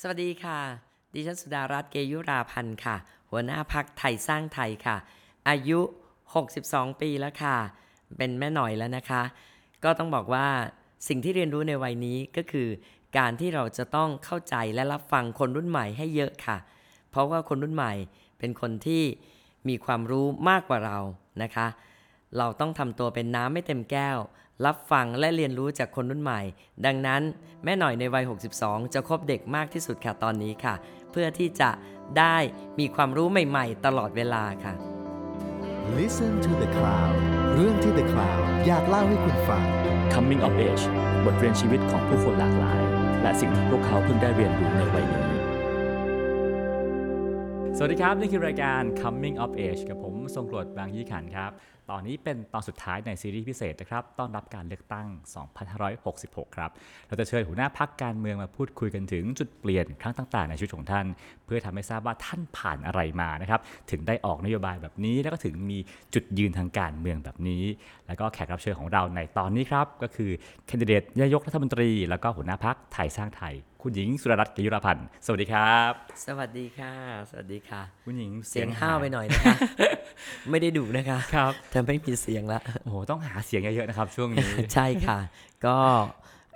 สวัสดีค่ะ ดิฉันสุดารัตน์เกยุราพันธ์ค่ะ หัวหน้าพักไทยสร้างไทยค่ะ อายุ 62 ปีแล้วค่ะ เป็นแม่หน่อยแล้วนะคะ ก็ต้องบอกว่าสิ่งที่เรียนรู้ในวัยนี้ก็คือ การที่เราจะต้องเข้าใจและรับฟังคนรุ่นใหม่ให้เยอะค่ะ เพราะว่าคนรุ่นใหม่เป็นคนที่มีความรู้มากกว่าเรานะคะ เราต้องทำตัวเป็นน้ำไม่เต็มแก้ว รับฟังและเรียนรู้จากคนรุ่นใหม่ ดังนั้นแม่หน่อยในวัย 62 จะคบเด็กมากที่สุดค่ะตอนนี้ค่ะ เพื่อที่จะได้มีความรู้ใหม่ ๆ ตลอดเวลาค่ะ Listen to the Cloud เรื่องที่ The Cloud อยากเล่าให้คุณฟัง Coming of Age บทเรียนชีวิตของผู้คนหลากหลาย และสิ่งที่พวกเขาเพิ่งได้เรียนรู้ในวัยนี้ สวัสดีครับ นี่คือรายการ Coming of Age กับผมทรงกรดบางยี่ขันครับ ตอนนี้เป็นตอนสุดท้ายในซีรีส์พิเศษนะครับ ต้อนรับการเลือกตั้ง 2566 ครับ เราจะเชิญหัวหน้าพักการเมืองมาพูดคุยกันถึงจุดเปลี่ยนครั้งต่างๆ ในชีวิตของท่าน เพื่อทำให้ทราบว่าท่านผ่านอะไรมานะครับ ถึงได้ออกนโยบายแบบนี้ แล้วก็ถึงมีจุดยืนทางการเมืองแบบนี้ แล้วก็แขกรับเชิญของเราในตอนนี้ครับ ก็คือแคนดิเดตนายกรัฐมนตรี แล้วก็หัวหน้าพักไทยสร้างไทยคุณหญิงสุดารัตน์เกยุราพันธ์สวัสดีครับ สวัสดีค่ะ สวัสดีค่ะ คุณหญิงเสียงห้าวไปหน่อยนะคะไม่ได้ดุนะคะครับแต่ไม่มีเสียงละโอ้โหต้องหาเสียงเยอะๆนะครับ ช่วงนี้ ใช่ค่ะ ก็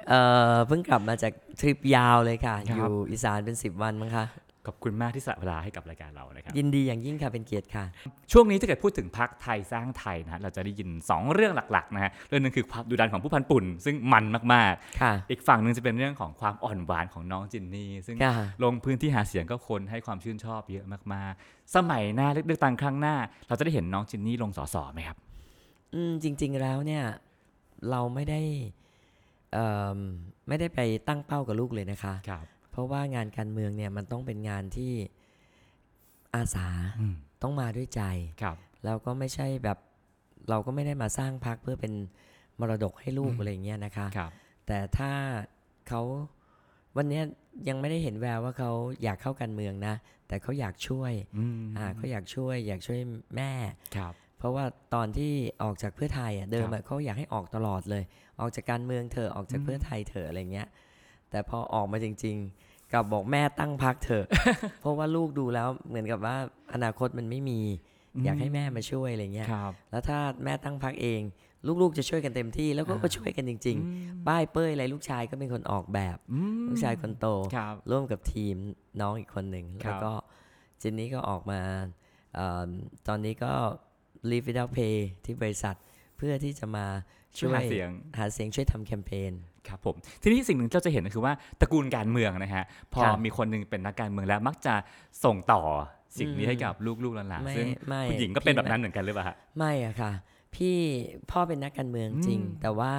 เอ่อเพิ่งกลับมาจากทริปยาวเลยค่ะครับอยู่อีสานเป็น10วันมั้งคะ ขอบคุณมากที่สละเวลาให้กับรายการเรานะครับ ยินดีอย่างยิ่งค่ะ เป็นเกียรติค่ะ ช่วงนี้ถ้าเกิดพูดถึงพักไทยสร้างไทยนะฮะเราจะได้ยิน 2 เรื่องหลักๆนะฮะเรื่องหนึงคือความดุดันของผู้พันปุ่น ซึ่งมันมากค่ะๆอีกฝั่งหนึ่งจะเป็นเรื่องของความอ่อนหวานของน้องจินนี่ ซึ่งค่ะลงพื้นที่หาเสียงก็คนให้ความชื่นชอบเยอะมากๆ สมัยหน้าเลือกตั้งครั้งหน้า เราจะได้เห็นน้องจินนี่ลงสสไหมครับ อืมจริง ๆแล้วเนี่ยเราไม่ได้เอ่อไม่ได้ไปตั้งเป้ากับลูกเลยนะคะค รับเพราะว่างานการเมืองเนี่ยมันต้องเป็นงานที่อาสาอืมต้องมาด้วยใจครับแล้วก็ไม่ใช่แบบเราก็ไม่ได้มาสร้างพักเพื่อเป็นมรดกให้ลูกอืมอะไรอย่างเงี้ยนะคะครับแต่ถ้าเขาวันเนี้ยยังไม่ได้เห็นแววว่าเขาอยากเข้าการเมืองนะ แต่เขาอยากช่วยอืมอ่าเขาอยากช่วย อยากช่วยแม่ครับ เพราะว่าตอนที่ออกจากเพื่อไทยอะเดิมครัอะบเขาอยากให้ออกตลอดเลย ออกจากการเมืองเถอะออกจากอืมเพื่อไทยเถอะอะไรเงี้ย แต่พอออกมาจริง ๆ กลับบอกแม่ตั้งพักเถอะ เพราะว่าลูกดูแล้วเหมือนกับว่าอนาคตมันไม่มี อยากให้แม่มาช่วยอะไรเงี้ยครับแล้วถ้าแม่ตั้งพักเอง ลูกๆจะช่วยกันเต็มที่แล้วก็อ่าก็ช่วยกันจริง ๆ ป้ายเป้ยอะไรลูกชายก็เป็นคนออกแบบอืมลูกชายคนโตครับร่วมกับทีมน้องอีกคนหนึ่งครับแล้วก็เจนนี่ก็ออกมาเออตอนนี้ก็ Live Without Pay ที่บริษัทเพื่อที่จะมาช่วยหาเสียงหาเสียงช่วยทำแคมเปญ ครับผมทีนี้สิ่งหนึ่งที่เราจะเห็นก็คือว่าตระกูลการเมืองนะฮะพอครับมีคนหนึ่งเป็นนักการเมืองแล้วมักจะส่งต่อสิ่งนี้อืมให้กับลูกๆหลานไม่ๆซึ่งไม่คุณหญิงก็เป็นพี่แบบนั้นไม่เหมือนกันหรือเปล่าฮะไม่อะค่ะ พี่พ่อเป็นนักการเมืองจริงอืมแต่ว่า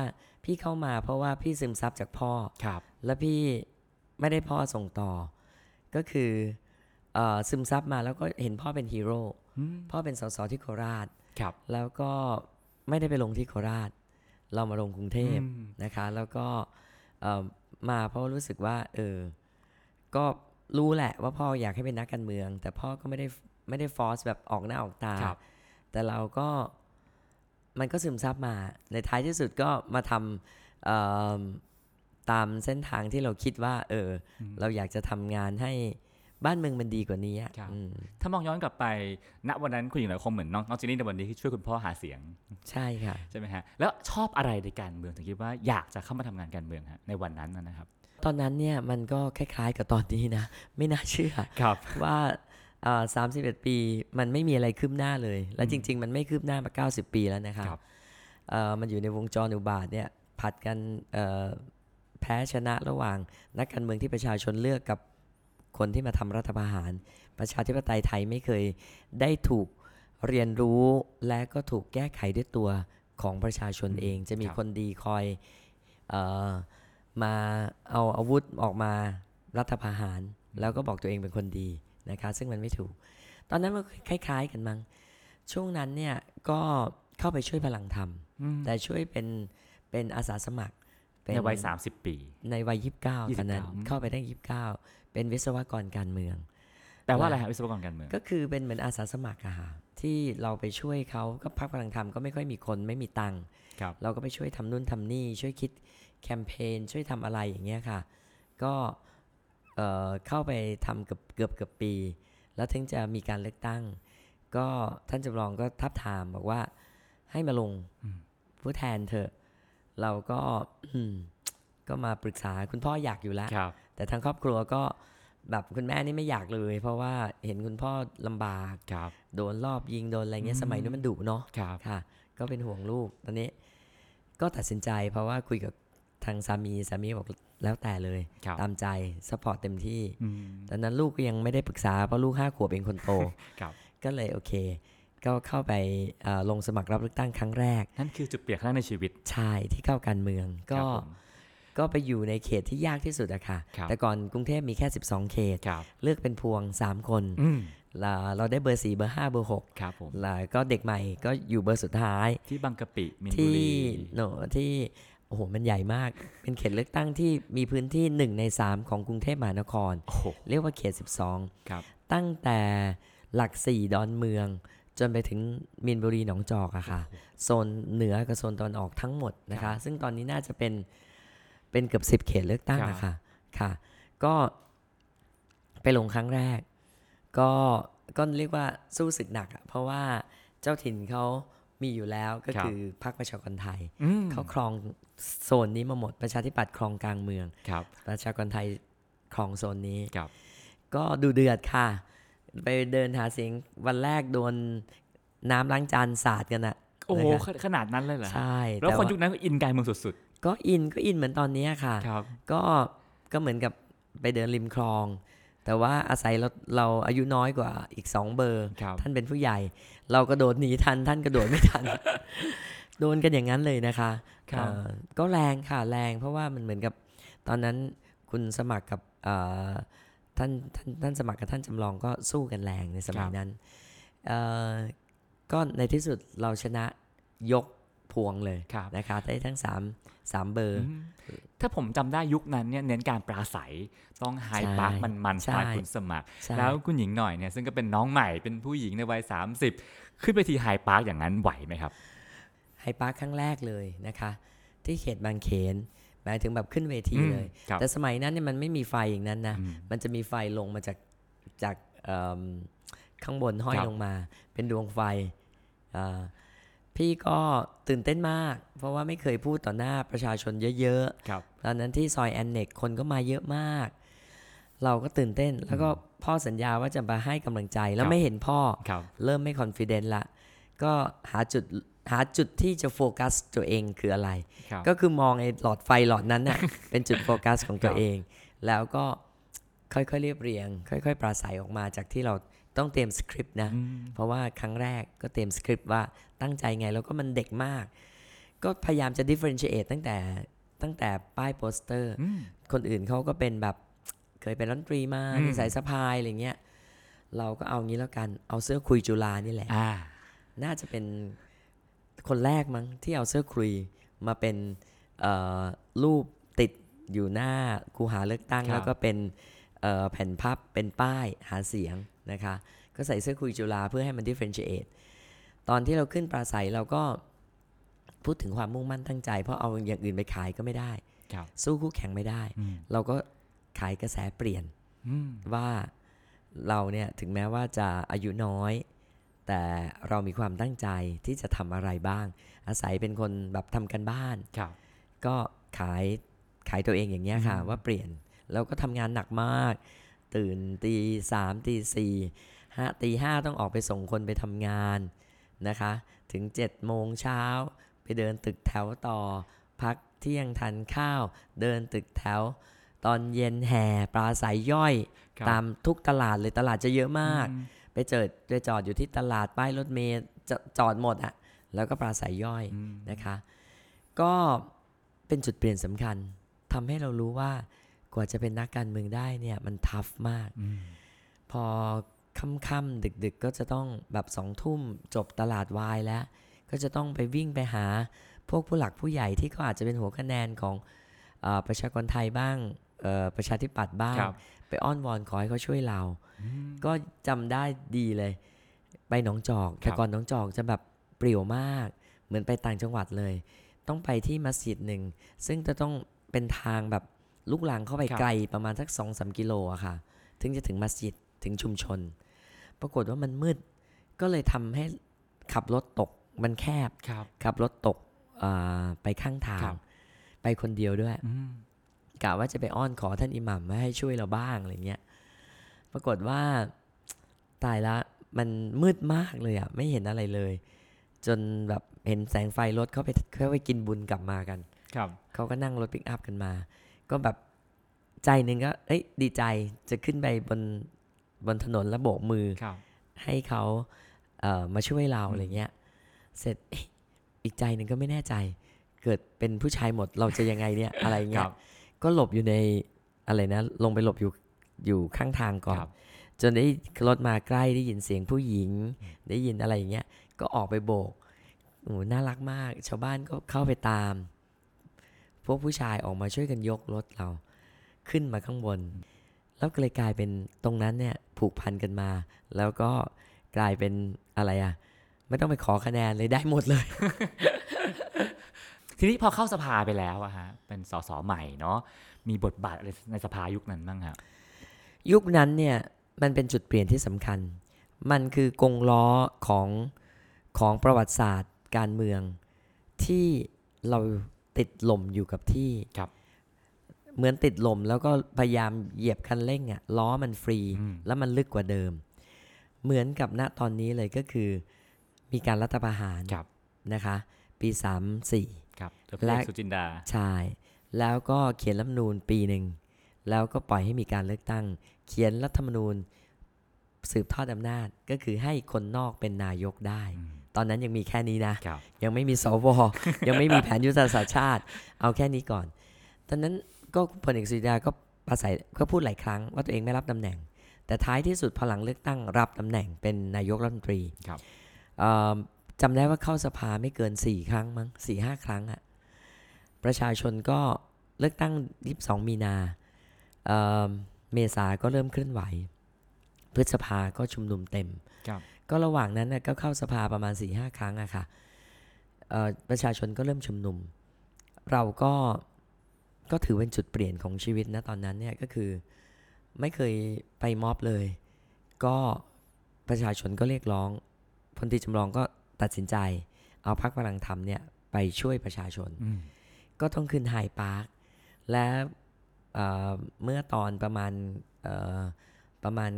พี่เข้ามาเพราะว่าพี่ซึมซับจากพ่อครับ แล้วพี่ไม่ได้พ่อส่งต่อ ก็คือเออซึมซับมาแล้วก็เห็นพ่อเป็นฮีโร่อืมพ่อเป็นสสที่โคราชครับแล้วก็ไม่ได้ไปลงที่โคราช เรามาลงกรุงเทพอืมนะคะ แล้วก็เอ่อมาเพราะรู้สึกว่า เออ ก็รู้แหละว่าพ่ออยากให้เป็นนักการเมือง แต่พ่อก็ไม่ได้ไม่ได้ฟอร์สแบบออกหน้าออกตาครับแต่เราก็มันก็ซึมซับมา ในท้ายที่สุดก็มาทำเอ่อตามเส้นทางที่เราคิดว่า เอออมเราอยากจะทำงานให้ บ้านเมืองมันดีกว่านี้อะครับอืมถ้ามองย้อนกลับไป ณ วันนั้นคุณหญิงหลายคงเหมือนน้องน้องจินนี่ในวันนี้ที่ช่วยคุณพ่อหาเสียง ใช่ค่ะ ใช่ไหมฮะ แล้วชอบอะไรในการเมืองถึงคิดว่าอยากจะเข้ามาทำงานการเมืองฮะในวันนั้นนะนะครับ ตอนนั้นเนี่ยมันก็คล้ายๆกับตอนนี้นะ ไม่น่าเชื่อครับว่าสามสิบเอ็ดปีมันไม่มีอะไรคืบหน้าเลย และจริง ๆ มันไม่คืบหน้ามา90ปีแล้วนะคะครับเอ่อมันอยู่ในวงจรอุบาทเนี่ยผัดกันเอ่อแพ้ชนะระหว่างนักการเมืองที่ประชาชนเลือกกับ คนที่มาทำรัฐประหาร ประชาธิปไตยไทยไม่เคยได้ถูกเรียนรู้และก็ถูกแก้ไขด้วยตัวของประชาชนเอง จะมีครับคนดีคอยเออมาเอาอาวุธออกมารัฐประหาร แล้วก็บอกตัวเองเป็นคนดีนะคะซึ่งมันไม่ถูก ตอนนั้นมันคล้าย ๆ กันมั้งช่วงนั้นเนี่ยก็เข้าไปช่วยพลังธรรมอืมแต่ช่วยเป็นเป็นอาสาสมัครเป็ในวัย 30 ปี ในวัยยี่สิบเก้า29ตอนนั้นอืมเข้าไปได้ยี่สิบ เก้าเป็นวิศวกรการเมือง แต่ว่าอะไรฮะวิศวกรการเมือง ก็คือเป็นเหมือนอาสาสมัครอะค่ะที่เราไปช่วยเขาก็พักพลังธรรมก็ไม่ค่อยมีคนไม่มีตังค์ครับเราก็ไปช่วยทำนู่นทำนี่ ช่วยคิดแคมเปญช่วยทำอะไรอย่างเงี้ยค่ะ ก็เเอ่อเข้าไปทำเกือบเกือบเกือบปี แล้วถึงจะมีการเลือกตั้ง ก็ท่านจำลองก็ทับทามบอกว่าให้มาลงผู้แทนเถอะ เราก็ก็มาปรึกษาคุณพ่ออยากอยู่แล้วครับ แต่ทางครอบครัวก็แบบคุณแม่นี่ไม่อยากเลย เพราะว่าเห็นคุณพ่อลำบากครับโดนรอบยิงโดนอะไรเงี้ยอืมสมัยนู้นมันดุเนาะครับค่ะ ก็เป็นห่วงลูกตอนนี้ ก็ตัดสินใจเพราะว่าคุยกับทางสามีสามีบอกแล้วแต่เลยครับตามใจสปอร์ตเต็มที่อืมตอนนั้นลูกก็ยังไม่ได้ปรึกษาเพราะลูกห้าขวบเป็นคนโตครับก็เลยโอเค ก็เข้าไปเอ่อลงสมัครรับเลือกตั้งครั้งแรก นั่นคือจุดเปลี่ยนครั้งในชีวิตชายที่เข้าการเมืองครัก็บผม ก็ไปอยู่ในเขตที่ยากที่สุดอะค่ะครับแต่ก่อนกรุงเทพมีแค่ 12 เขตครับเลือกเป็นพวง 3 คนอืมเราเราได้เบอร์ 4 เบอร์ 5 เบอร์ครับผม6แล้วก็เด็กใหม่ก็อยู่เบอร์สุดท้าย ที่บางกะปิมินบุที่รีโนที่โอ้โห มันใหญ่มาก เป็นเขตเลือกตั้งที่มีพื้นที่ 1 ใน 3 ของกรุงเทพมหานครโอ้โหเรียกว่าเขตครับ12ตั้งแต่หลัก 4 ดอนเมือง จนไปถึงมินบุรีหนองจอกอะค่ะ โซนเหนือกับโซนตะวันออกทั้งหมดนะครัคะบซึ่งตอนนี้น่าจะเป็น เป็นเกือบ10เขตเลือกตั้งครับอะค่ะค่ะ ก็ไปลงครั้งแรก ก็ก็เรียกว่าสู้ศึกหนักอะเพราะว่าเจ้าถิ่นเขามีอยู่แล้วก็คือพรรคประชากรไทยอืมเขาครองโซนนี้มาหมดประชาธิปัตย์ครองกลางเมืองครับ ประชากรไทยครองโซนนี้ครับ ก็ดูเดือดค่ะ ไปเดินหาเสียงวันแรกโดนน้ำล้างจานสาดกันอะโอ้โหนะคะขนาดนั้นเลยเหรอฮะใช่แล้วต่คนยุคนั้นก็อินการเมืองสุด ก็อินก็อินเหมือนตอนนี้ค่ะๆครับก็ก็เหมือนกับไปเดินริมคลอง แต่ว่าอาศัยเราเราอายุน้อยกว่าอีกสองเบอร์ครับท่านเป็นผู้ใหญ่ เรากระโดดหนีทัน ท่านกระโดดไม่ทัน โดนกันอย่างนั้นเลยนะคะครับเอ่อก็แรงค่ะแรงเพราะว่ามันเหมือนกับตอนนั้นคุณสมัครกับเอ่อท่านท่านท่านสมัครกับท่านจำลองก็สู้กันแรงในสมัยนั้นเอ่อก็ในที่สุดเราชนะยกพวงเลยครับนะคะได้ทั้งสาม สามเบอร์อืมถ้าผมจำได้ยุคนั้นเนี่ยเน้นการปราศรัยต้องไฮปาร์คใช่มันมันๆสไตล์ใช่คุณสมัครใช่แล้วคุณหญิงหน่อยเนี่ยซึ่งก็เป็นน้องใหม่เป็นผู้หญิงในวัย 30 ขึ้นไปทีไฮปาร์คอย่างนั้นไหวไหมครับไฮปาร์คครั้งแรกเลยนะคะ ที่เขตบางเขนหมายถึงแบบขึ้นเวทีอืมเลยครับแต่สมัยนั้นเนี่ยมันไม่มีไฟอย่างนั้นนะอืมมันจะมีไฟลงมาจากจากเอิ่มข้างบนห้อยครับลงมา เป็นดวงไฟอ่า พี่ก็ตื่นเต้นมาก เพราะว่าไม่เคยพูดต่อหน้าประชาชนเยอะครับๆตอนนั้นที่ซอยแอนเน็กคนก็มาเยอะมาก เราก็ตื่นเต้น แล้วก็พ่อสัญญาว่าจะมาให้กำลังใจแล้วครับไม่เห็นพ่อครับเริ่มไม่คอนฟ ident ละ ก็หาจุดหาจุดที่จะโฟกัสตัวเองคืออะไรครับก็คือมองไอ้หลอดไฟหลอดนั้นน่ะ เป็นจุดโฟกัสของตัวครับเอง แล้วก็ค่อยๆเรียบเรียง ค่อย ๆ ปราศรัยออกมาจากที่เรา ต้องเตรียมสคริปต์นะอืมเพราะว่าครั้งแรกก็เตรียมสคริปต์ว่าตั้งใจไงแล้วก็มันเด็กมาก ก็พยายามจะ differentiate ตั้งแต่ตั้งแต่ป้ายโปสเตอร์อืมคนอื่นเขาก็เป็นแบบเคยเป็นรัฐมนตรีมาอืมใส่สายสะพายอะไรเงี้ยเราก็เอางี้แล้วกันเอาเสื้อครุยจุฬานี่แหละอ่าน่าจะเป็นคนแรกมั้งที่เอาเสื้อคลุยมาเป็นเอ่อรูปติดอยู่หน้าคูหาเลือกตั้งครับแล้วก็เป็นเอ่อแผ่นพับเป็นป้ายหาเสียงนะคะ ก็ใส่เสื้อคุยจุฬาเพื่อให้มัน differentiate ตอนที่เราขึ้นปราศัยเราก็พูดถึงความมุ่งมั่นตั้งใจ เพราะเอาอย่างอื่นไปขายก็ไม่ได้ครับสู้คู่แข่งไม่ได้อืมเราก็ขายกระแสเปลี่ยนอืมว่าเราเนี่ยถึงแม้ว่าจะอายุน้อย แต่เรามีความตั้งใจที่จะทำอะไรบ้าง อาศัยเป็นคนแบบทำกันบ้านครับก็ขายขายตัวเองอย่างเงี้ยค่ะอืมว่าเปลี่ยน แล้วก็ทำงานหนักมาก ตื่นตีสามตีสี่ ห้าตีห้าต้องออกไปส่งคนไปทำงานนะคะ ถึงเจ็ดโมงเช้าไปเดินตึกแถวต่อ พักเที่ยงทานข้าว เดินตึกแถว ตอนเย็นแห่ปลาสายย่อยครับตามทุกตลาดเลยตลาดจะเยอะมากอืมไปเจอไปจอดอยู่ที่ตลาดป้ายรถเมย์จะจอดหมดอะแล้วก็ปลาสายย่อยอืมนะคะ ก็เป็นจุดเปลี่ยนสำคัญทำให้เรารู้ว่ากว่าจะเป็นนักการเมืองได้เนี่ยมันทัฟมากอืมพอ ค่ำๆดึกๆ ก็จะต้องแบบสองทุ่มจบตลาดวายแล้ว ก็จะต้องไปวิ่งไปหาพวกผู้หลักผู้ใหญ่ที่เขาอาจจะเป็นหัวคะแนนของเออประชากรไทยบ้างเอ่อประชาธิปัตย์บ้างครับไปอ้อนวอนขอให้เขาช่วยเรา ก็จำได้ดีเลย ไปหนองจอกแต่ครับก่อนหนองจอกจะแบบเปรี่ยวมาก เหมือนไปต่างจังหวัดเลย ต้องไปที่มัสยิดหนึ่ง ซึ่งจะต้องเป็นทางแบบลูกลังเข้าไปครับไกลประมาณสักสองสามกิโลอะค่ะ ถึงจะถึงมัสยิดถึงชุมชน ปรากฏว่ามันมืด ก็เลยทำให้ขับรถตกมันแคบครับขับรถตกอ่าไปข้างทาครังบไปคนเดียวด้วยอืมกะว่าจะไปอ้อนขอท่านอิหมัมมาให้ช่วยเราบ้างอะไรเงี้ย ปรากฏว่าตายละมันมืดมากเลยอะไม่เห็นอะไรเลย จนแบบเห็นแสงไฟรถเขาไปเขาไปกินบุญกลับมากันครับเขาก็นั่งรถปิกอัพกันมา ก็แบบใจหนึ่งก็ เอ้ย ดีใจจะขึ้นไปบน บนถนนแล้วโบกมือครับให้เขาเอ่อมาช่วยเราอืมอะไรเงี้ย เสร็จเอ๊ะอีกใจหนึ่งก็ไม่แน่ใจ เกิดเป็นผู้ชายหมดเราจะยังไงเนี่ยอะไรคเงี้รัยบก็หลบอยู่ในอะไรนะ ลงไปหลบอยู่อยู่ข้างทางก่อนครับจนได้รถมาใกล้ได้ยินเสียงผู้หญิง ได้ยินอะไรอย่างเงี้ย ก็ออกไปโบกโอ้โหน่ารักมาก ชาวบ้านก็เข้าไปตาม พวกผู้ชายออกมาช่วยกันยกรถเรา ขึ้นมาข้างบน แล้วก็เลยกลายเป็นตรงนั้นเนี่ย ผูกพันกันมา แล้วก็กลายเป็นอะไรอะไม่ต้องไปขอคะแนนเลยได้หมดเลย ทีนี้พอเข้าสภาไปแล้วอะฮะเป็นสสใหม่เนาะมีบทบาทอะไรในสภายุคนั้นบ้างครับยุคนั้นเนี่ยมันเป็นจุดเปลี่ยนที่สำคัญ มันคือกงล้อของของประวัติศาสตร์การเมืองที่เราติดลมอยู่กับที่ครับ เหมือนติดลมแล้วก็พยายามเหยียบคันเร่งอะล้อมันฟรีอืมแล้วมันลึกกว่าเดิม เหมือนกับณตอนนี้เลยก็คือ มีการรัฐประหารครับนะคะ ปี34ครับโดยพลและเอกสุจินดาใช่แล้วก็เขียนรัฐธรรมนูญปีหนึ่งแล้วก็ปล่อยให้มีการเลือกตั้ง เขียนรัฐธรรมนูญสืบทอดอำนาจก็คือให้คนนอกเป็นนายกได้อืมตอนนั้นยังมีแค่นี้นะครับยังไม่มีสวยังไม่มีแผนยุทธศาสตร์ชาติ เอาแค่นี้ก่อนตอนนั้น ก็พลเอกสุริยาก็ประสัยก็พูดหลายครั้งว่าตัวเองไม่รับตำแหน่ง แต่ท้ายที่สุดพอหลังเลือกตั้งรับตำแหน่งเป็นนายกรัฐมนตรีครับเอ่อจำได้ว่าเข้าสภาไม่เกินสี่ครั้งมั้งสี่ห้าครั้งอะประชาชนก็เลือกตั้ง 22 มีนาเอ่อเมษาก็เริ่มเคลื่อนไหว พฤษภาก็ชุมนุมเต็มครับก็ระหว่างนั้นน่ะก็เข้าสภาประมาณ4ีหครั้งอะค่ะเอ่อประชาชนก็เริ่มชุมนุม เราก็ ก็ถือเป็นจุดเปลี่ยนของชีวิตนะตอนนั้นเนี่ยก็คือไม่เคยไปม็อบเลย ก็ประชาชนก็เรียกร้องพลตรีจำลองก็ตัดสินใจ เอาพรรคพลังธรรมเนี่ยไปช่วยประชาชนอืมก็ต้องขึ้นไฮปาร์คและเอ่อเมื่อตอนประมาณเอ่อประมาณ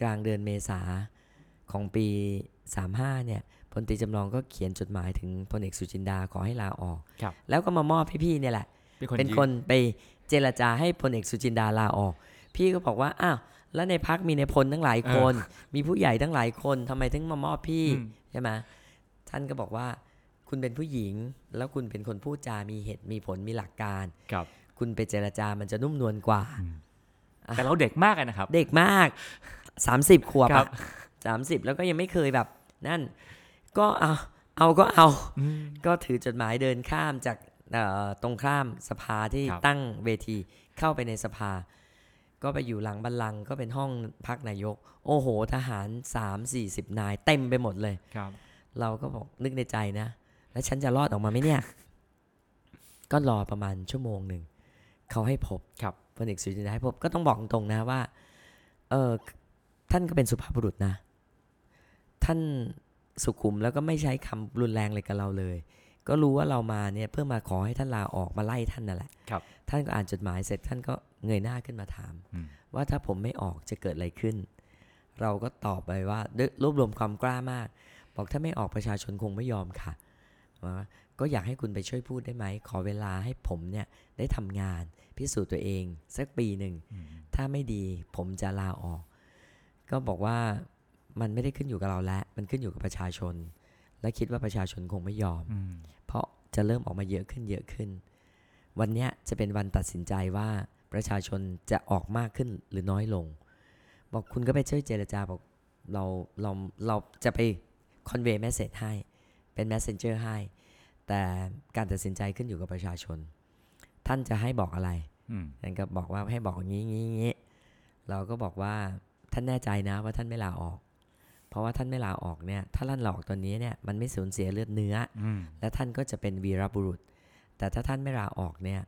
กลางเดือนเมษาของปี 35เนี่ยพลตรีจำลองก็เขียนจดหมายถึงพลเอกสุจินดาขอให้ลาออกครับแล้วก็มามอบให้พี่เนี่ยแหละ เป็นคนเป็นยืคนไปเจรจาให้พลเอกสุจินดาลาออก พี่ก็บอกว่าอ้าวแล้วในพักมีในพลตั้งหลายคน มีผู้ใหญ่ตั้งหลายคนทำไมถึงมามอบพี่อืมใช่ไหมท่านก็บอกว่า คุณเป็นผู้หญิง แล้วคุณเป็นคนพูดจามีเหตุมีผลมีหลักการครับ คุณไปเจรจามันจะนุ่มนวลกว่าอืมอะแต่เราเด็กมากเลยนะครับ เด็กมาก30ขวบครัอะบสามสิบแล้วก็ยังไม่เคยแบบ นั่น ก็เอาเอาก็เอาอืมก็ถือจดหมายเดินข้ามจากเอ่อ ตรงข้ามสภาที่ครับตั้งเวทีเข้าไปในสภา ก็ไปอยู่หลังบัลลังก์ก็เป็นห้องพักนายก โอ้โห ทหาร 3 4 0 นาย เต็มไปหมดเลยครับ เราก็บอกนึกในใจนะ แล้วฉันจะรอดออกมาไหมเนี่ย ก็รอประมาณชั่วโมงหนึ่ง เขาให้พบครับพลเอกสุจินดาให้พบก็ต้องบอกตรงๆนะว่าเออท่านก็เป็นสุภาพบุรุษนะ ท่านสุขุมแล้วก็ไม่ใช้คำรุนแรงเลยกับเราเลย ก็รู้ว่าเรามาเนี่ยเพื่อมาขอให้ท่านลาออกมาไล่ท่านนั่นแหละครับท่านก็อ่านจดหมายเสร็จท่านก็เงยหน้าขึ้นมาถามอืมว่าถ้าผมไม่ออกจะเกิดอะไรขึ้น เราก็ตอบไปว่าด้วยรวบรวมความกล้ามาก บอกถ้าไม่ออกประชาชนคงไม่ยอมค่ะว่าก็อยากให้คุณไปช่วยพูดได้ไหม ขอเวลาให้ผมเนี่ยได้ทำงาน พิสูจน์ตัวเองสักปีหนึ่งอืมถ้าไม่ดีผมจะลาออก ก็บอกว่ามันไม่ได้ขึ้นอยู่กับเราแล้ว มันขึ้นอยู่กับประชาชน และคิดว่าประชาชนคงไม่ยอมอืมเพราะจะเริ่มออกมาเยอะขึ้นเยอะขึ้น วันเนี้ยจะเป็นวันตัดสินใจว่าประชาชนจะออกมากขึ้นหรือน้อยลง บอกคุณก็ไปช่วยเจรจาบอกเราเราเราจะไป convey message ให้ เป็น messenger ให้ แต่การตัดสินใจขึ้นอยู่กับประชาชน ท่านจะให้บอกอะไรอืมท่านก็บอกว่าให้บอกอย่างนี้งี้งี้เราก็บอกว่าท่านแน่ใจนะว่าท่านไม่ลาออก เพราะว่าท่านไม่ลาออกเนี่ยถ้าท่านลาออกตอนนี้เนี่ยมันไม่สูญเสียเลือดเนื้ออืมและท่านก็จะเป็นวีรบุรุษ แต่ถ้าท่านไม่ลาออกเนี่ย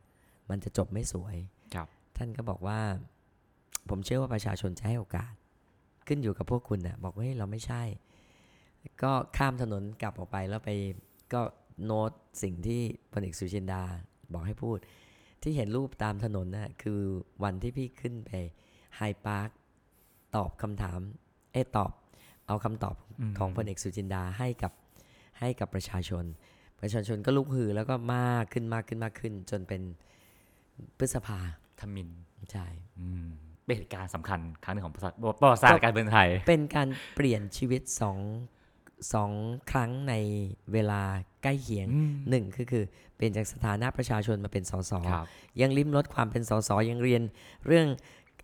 มันจะจบไม่สวยครับ ท่านก็บอกว่า ผมเชื่อว่าประชาชนจะให้โอกาส ขึ้นอยู่กับพวกคุณนะบอกว่าเฮ้ยเราไม่ใช่ ก็ข้ามถนนกลับออกไปแล้วไปก็โน้ตสิ่งที่พลเอกสุชินดาบอกให้พูด ที่เห็นรูปตามถนนน่ะคือวันที่พี่ขึ้นไปไฮพาร์คตอบคำถามเอยตอบ เอาคำตอบอืมของพลเอกสุจินดาให้กับให้กับประชาชน ประชาชนก็ลุกฮือแล้วก็มากขึ้นมากขึ้นมากขึ้น จนเป็นพฤษภาทมินใช่อืมเป็นเหตุการณ์สำคัญครั้งหนึ่งของประวัติประวัติศาสตร์การเมืองไทย เป็นการเปลี่ยนชีวิตสองสองครั้งในเวลาใกล้เคียงอืมหนึ่งคือคือเปลี่ยนจากสถานะประชาชนมาเป็นสสครับยังลิ้มรสความเป็นสสยังเรียนเรื่อง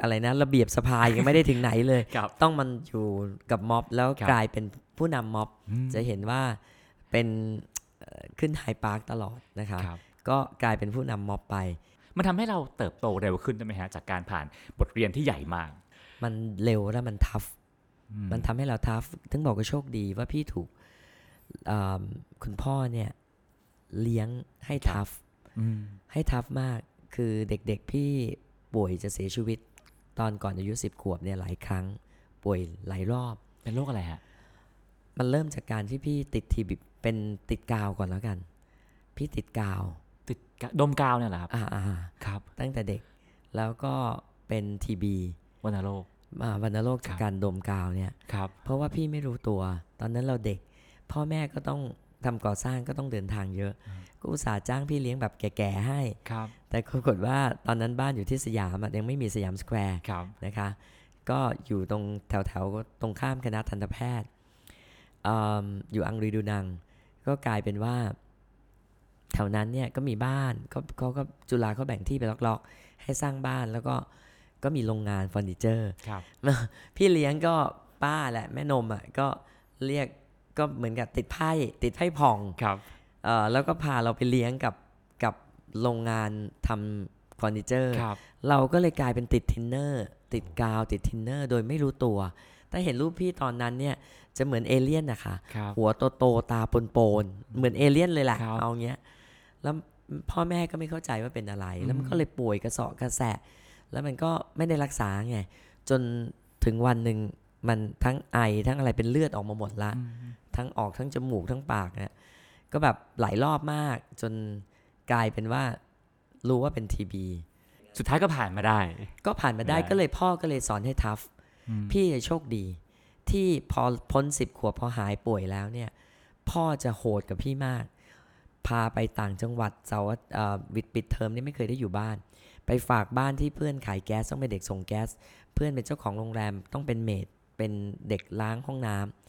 อะไรนะ ระเบียบสภายังไม่ได้ถึงไหนเลยครับต้องมันอยู่กับม็อบแล้วครับกลายเป็นผู้นำม็อบอืมจะเห็นว่าเป็นเอ่อขึ้นไฮปาร์คตลอดนะคะครับก็กลายเป็นผู้นำม็อบไป มันทำให้เราเติบโตเร็วขึ้นใช่ไหมฮะ จากการผ่านบทเรียนที่ใหญ่มาก มันเร็วแล้วมันทัฟอืมมันทำให้เราทัฟถึงบอกก็โชคดีว่าพี่ถูกอ่าคุณพ่อเนี่ยเลี้ยงให้ทัฟอืมให้ทัฟมากคือเด็กๆพี่ป่วยจะเสียชีวิต ตอนก่อนอายุ10ขวบเนี่ยหลายครั้ง ป่วยหลายรอบ เป็นโรคอะไรฮะ มันเริ่มจากการที่พี่ติดทีบีเป็นติดกาวก่อนแล้วกัน พี่ติดกาว ติดกะดมกาวเนี่ยเหรอครับอ่าอ่าครับ ตั้งแต่เด็กแล้วก็เป็นทีบีวัณโรควันโรคครัจากบการดมกาวเนี่ย ครับ เพราะว่าพี่ไม่รู้ตัว ตอนนั้นเราเด็ก พ่อแม่ก็ต้อง ทำก่อสร้างก็ต้องเดินทางเยอะ ก็อุตส่าห์จ้างพี่เลี้ยงแบบแก่ๆให้ครับแต่ปรากฏว่าตอนนั้นบ้านอยู่ที่สยามอะยังไม่มีสยามสแควร์ครับนะคะ ก็อยู่ตรงแถวๆ ตรงข้ามคณะทันตแพทย์อืมอยู่อังรีดูนังต์ ก็กลายเป็นว่า แถวนั้นเนี่ยก็มีบ้านก็เขาก็จุฬาเขาแบ่งที่ไปล็อกๆ ให้สร้างบ้านแล้วก็ก็มีโรงงานเฟอร์นิเจอร์ครับพี่เลี้ยงก็ป้าแหละแม่นมอะก็เรียก ก็เหมือนกับติดไพ่ติดไพ่ผ่องครับเอ่อแล้วก็พาเราไปเลี้ยงกับกับโรงงานทำเฟอร์นิเจอร์ครับ เราก็เลยกลายเป็นติดทินเนอร์ติดกาวติดทินเนอร์โดยไม่รู้ตัว แต่เห็นรูปพี่ตอนนั้นเนี่ยจะเหมือนเอเลี่ยนนะคะครับหัวโตโตๆตาโปนๆเหมือนเอเลี่ยนเลยแหละครับเอาเงี้ยแล้วพ่อแม่ก็ไม่เข้าใจว่าเป็นอะไร แล้วมันก็เลยป่วยกระเสาะกระแสะแล้วมันก็ไม่ได้รักษาไงจนถึงวันหนึ่งมันทั้งไอทั้งอะไรเป็นเลือดออกมาหมดละ อืม ทั้งออกทั้งจมูกทั้งปากเนี่ยก็แบบหลายรอบมากจนกลายเป็นว่ารู้ว่าเป็นทีบีสุดท้ายก็ผ่านมาได้ ก็ผ่านมาได้ได้ก็เลยพ่อก็เลยสอนให้ทัฟอืมพี่โชคดี ที่พอพ้นสิบขวบพอหายป่วยแล้วเนี่ย พ่อจะโหดกับพี่มาก พาไปต่างจังหวัดเสาร์อาเอ่อวิดปิดเทอมนี่ไม่เคยได้อยู่บ้าน ไปฝากบ้านที่เพื่อนขายแก๊สต้องเป็นเด็กส่งแก๊ส เพื่อนเป็นเจ้าของโรงแรมต้องเป็นเมดเป็นเด็กล้างห้องน้ำ